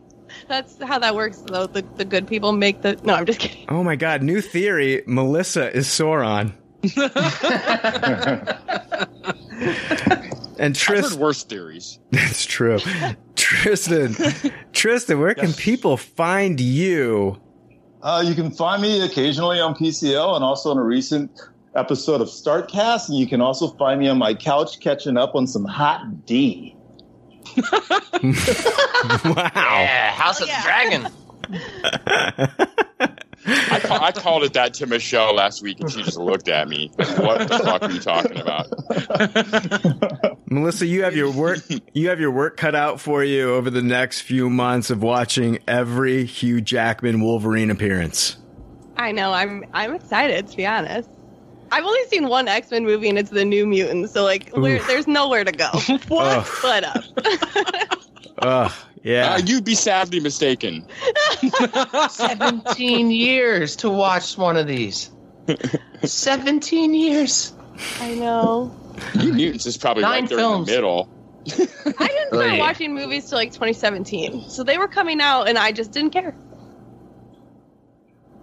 That's how that works, though. The, the good people make the. No, I'm just kidding. Oh my god, new theory. Melissa is Sauron. and Tristan. heard worse theories. That's true. Tristan. Tristan, where can people find you? Uh, you can find me occasionally on PCO and also on a recent episode of Startcast. And you can also find me on my couch catching up on some hot D. Wow. Yeah, House of the oh, Dragon. I, ca- I called it that to Michelle last week, and she just looked at me. What the fuck are you talking about? Melissa, you have your work you have your work cut out for you over the next few months of watching every Hugh Jackman Wolverine appearance. I know. I'm I'm excited to be honest. I've only seen one X Men movie, and it's the New Mutants. So like, where, there's nowhere to go. Ugh. but up. Ugh, yeah. Uh, you'd be sadly mistaken. 17 years to watch one of these. 17 years. I know. New Mutants is probably Nine right there films. in the middle. I didn't start Really? watching movies till like 2017, so they were coming out, and I just didn't care.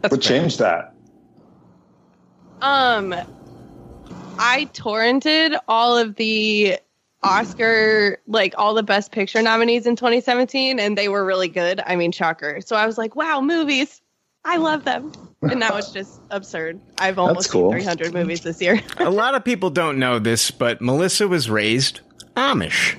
What changed that? Um, I torrented all of the Oscar, like all the Best Picture nominees in 2017, and they were really good. I mean, shocker. So I was like, wow, movies. I love them. And now it's just absurd. I've almost cool. seen 300 movies this year. A lot of people don't know this, but Melissa was raised Amish.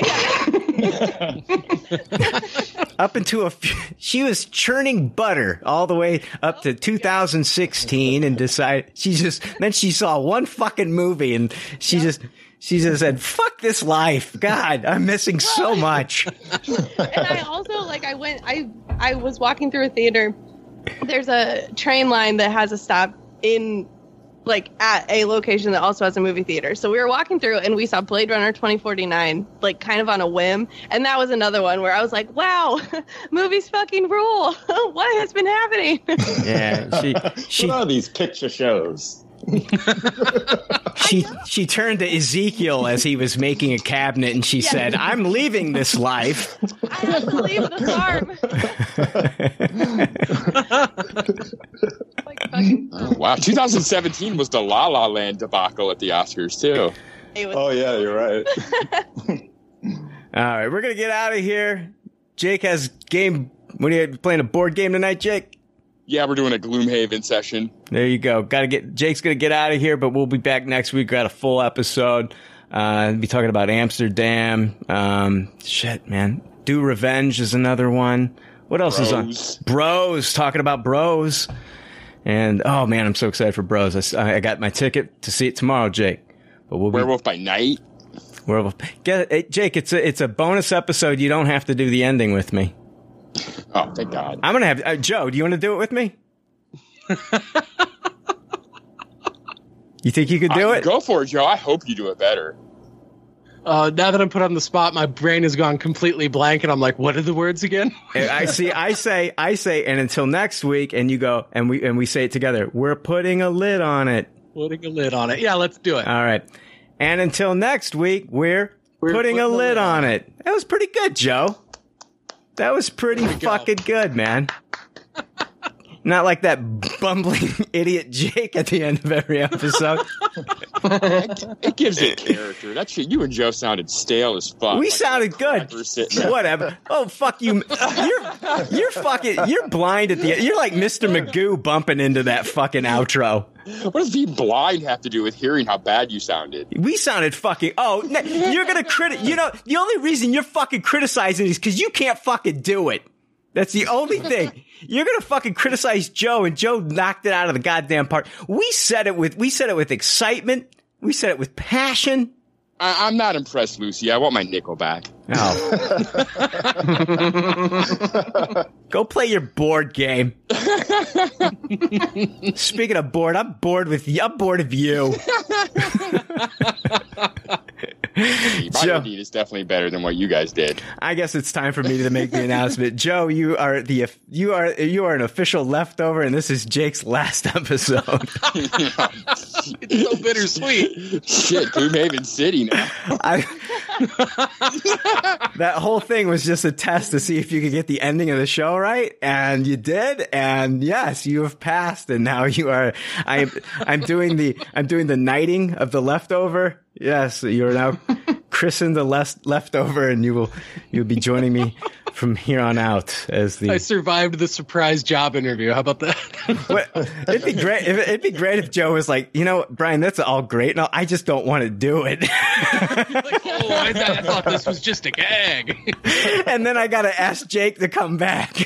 up into a, she was churning butter all the way up to 2016 and decided she just, then she saw one fucking movie and she just, she just said, fuck this life. God, I'm missing so much. and I also like I went I I was walking through a theater. There's a train line that has a stop in like at a location that also has a movie theater. So we were walking through and we saw Blade Runner 2049, like kind of on a whim. And that was another one where I was like, wow, movies fucking rule. what has been happening? Yeah, she she what are these picture shows? she she turned to Ezekiel as he was making a cabinet, and she Yeah. said, "I'm leaving this life." I have to leave the farm. Oh, wow, 2017 was the La La Land debacle at the Oscars too. Oh yeah, you're right. All right, we're gonna get out of here. Jake has game. What are you playing a board game tonight, Jake? Yeah, we're doing a Gloomhaven session. There you go. Got to get Jake's gonna get out of here, but we'll be back next week. Got a full episode. Uh, be talking about Amsterdam. Um, shit, man. Do Revenge is another one. What else is on? Bros. Bros. Talking about Bros. And oh man, I'm so excited for Bros. I got my ticket to see it tomorrow, Jake. But we'll be Werewolf by Night. Werewolf. Get it, Jake. It's a it's a bonus episode. You don't have to do the ending with me. Oh, thank God. I'm gonna have uh, Joe. Do you want to do it with me? you think you could do I- it? Go for it, Joe. I hope you do it better. Uh, now that I'm put on the spot, my brain has gone completely blank, and I'm like, "What are the words again?" I see. I say. I say. And until next week, and you go, and we and we say it together. We're putting a lid on it. Putting a lid on it. Yeah, let's do it. All right. And until next week, we're, putting, a lid on it. That was pretty good, Joe. That was pretty fucking good, man. Not like that bumbling idiot Jake at the end of every episode. It gives it character. That shit, you and Joe sounded stale as fuck. we Like sounded good. we're sitting there. Whatever. Oh fuck you. You're you're fucking you're blind at the you're like Mr. Magoo bumping into that fucking outro. What does being blind have to do with hearing how bad you sounded? We sounded fucking. Oh, you're gonna crit. You know, the only reason you're fucking criticizing is because you can't fucking do it. That's the only thing. You're gonna fucking criticize Joe, and Joe knocked it out of the goddamn park. We said it with we said it with excitement. We said it with passion. I, I'm not impressed, Lucy. I want my nickel back. Oh. Go play your board game. Speaking of bored, I'm bored with you. I'm bored of you. My Joe. Indeed is definitely better than what you guys did. I guess it's time for me to make the announcement. Joe, you are the you are you are an official leftover, and this is Jake's last episode. it's so bittersweet. Shit, Gloomhaven City now. I, that whole thing was just a test to see if you could get the ending of the show right, and you did. And yes, you have passed, and now you are. I'm I'm doing the I'm doing the knighting of the leftover. Yes, you are now christened the left leftover, and you will you'll be joining me from here on out as the I survived the surprise job interview. How about that? It'd be great. If, it'd be great if Joe was like, you know, Brian, that's all great. No, I just don't want to do it. oh, I, th- I thought this was just a gag. and then I got to ask Jake to come back.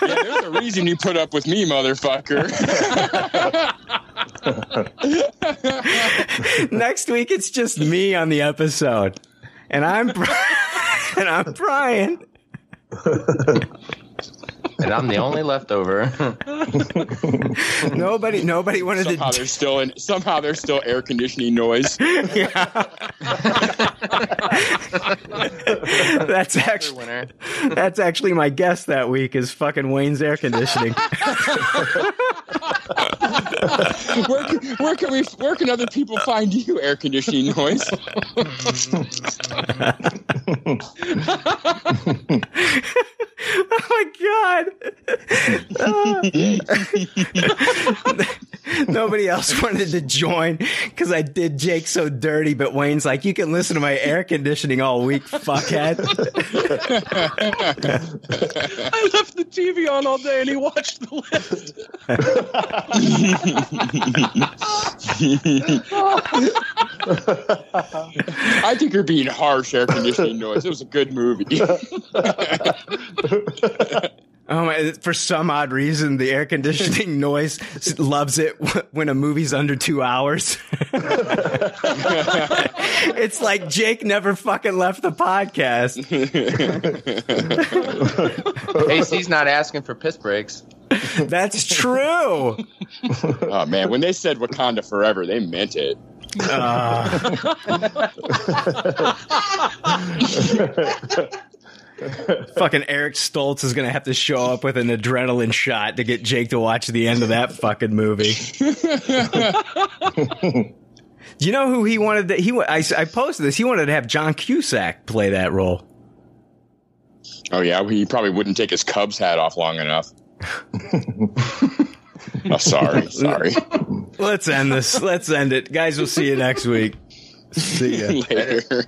Yeah, there's a reason you put up with me, motherfucker. Next week, it's just me on the episode, and I'm Bri- and I'm Brian. And I'm the only leftover. Nobody, nobody wanted somehow to. there's still in, somehow there's still air conditioning noise. That's actually that's actually my guest that week is fucking Wayne's air conditioning. where, can- where can we? Where can other people find you? Air conditioning noise. oh my god! Nobody else wanted to join because I did Jake so dirty, but Wayne's like, "You can listen to my air conditioning all week, fuckhead." I left the TV on all day and he watched the lift. I think you're being harsh. Air conditioning noise. It was a good movie. Oh my! For some odd reason, the air conditioning noise loves it when a movie's under two hours. it's like Jake never fucking left the podcast. AC's not asking for piss breaks. That's true. oh man, when they said Wakanda forever, they meant it. Uh. fucking Eric Stoltz is gonna have to show up with an adrenaline shot to get Jake to watch the end of that fucking movie. Do you know who he wanted? To, he I, I posted this. He wanted to have John Cusack play that role. Oh yeah, he probably wouldn't take his Cubs hat off long enough. oh, sorry, sorry. Let's end this. Let's end it, guys. We'll see you next week. See you Later.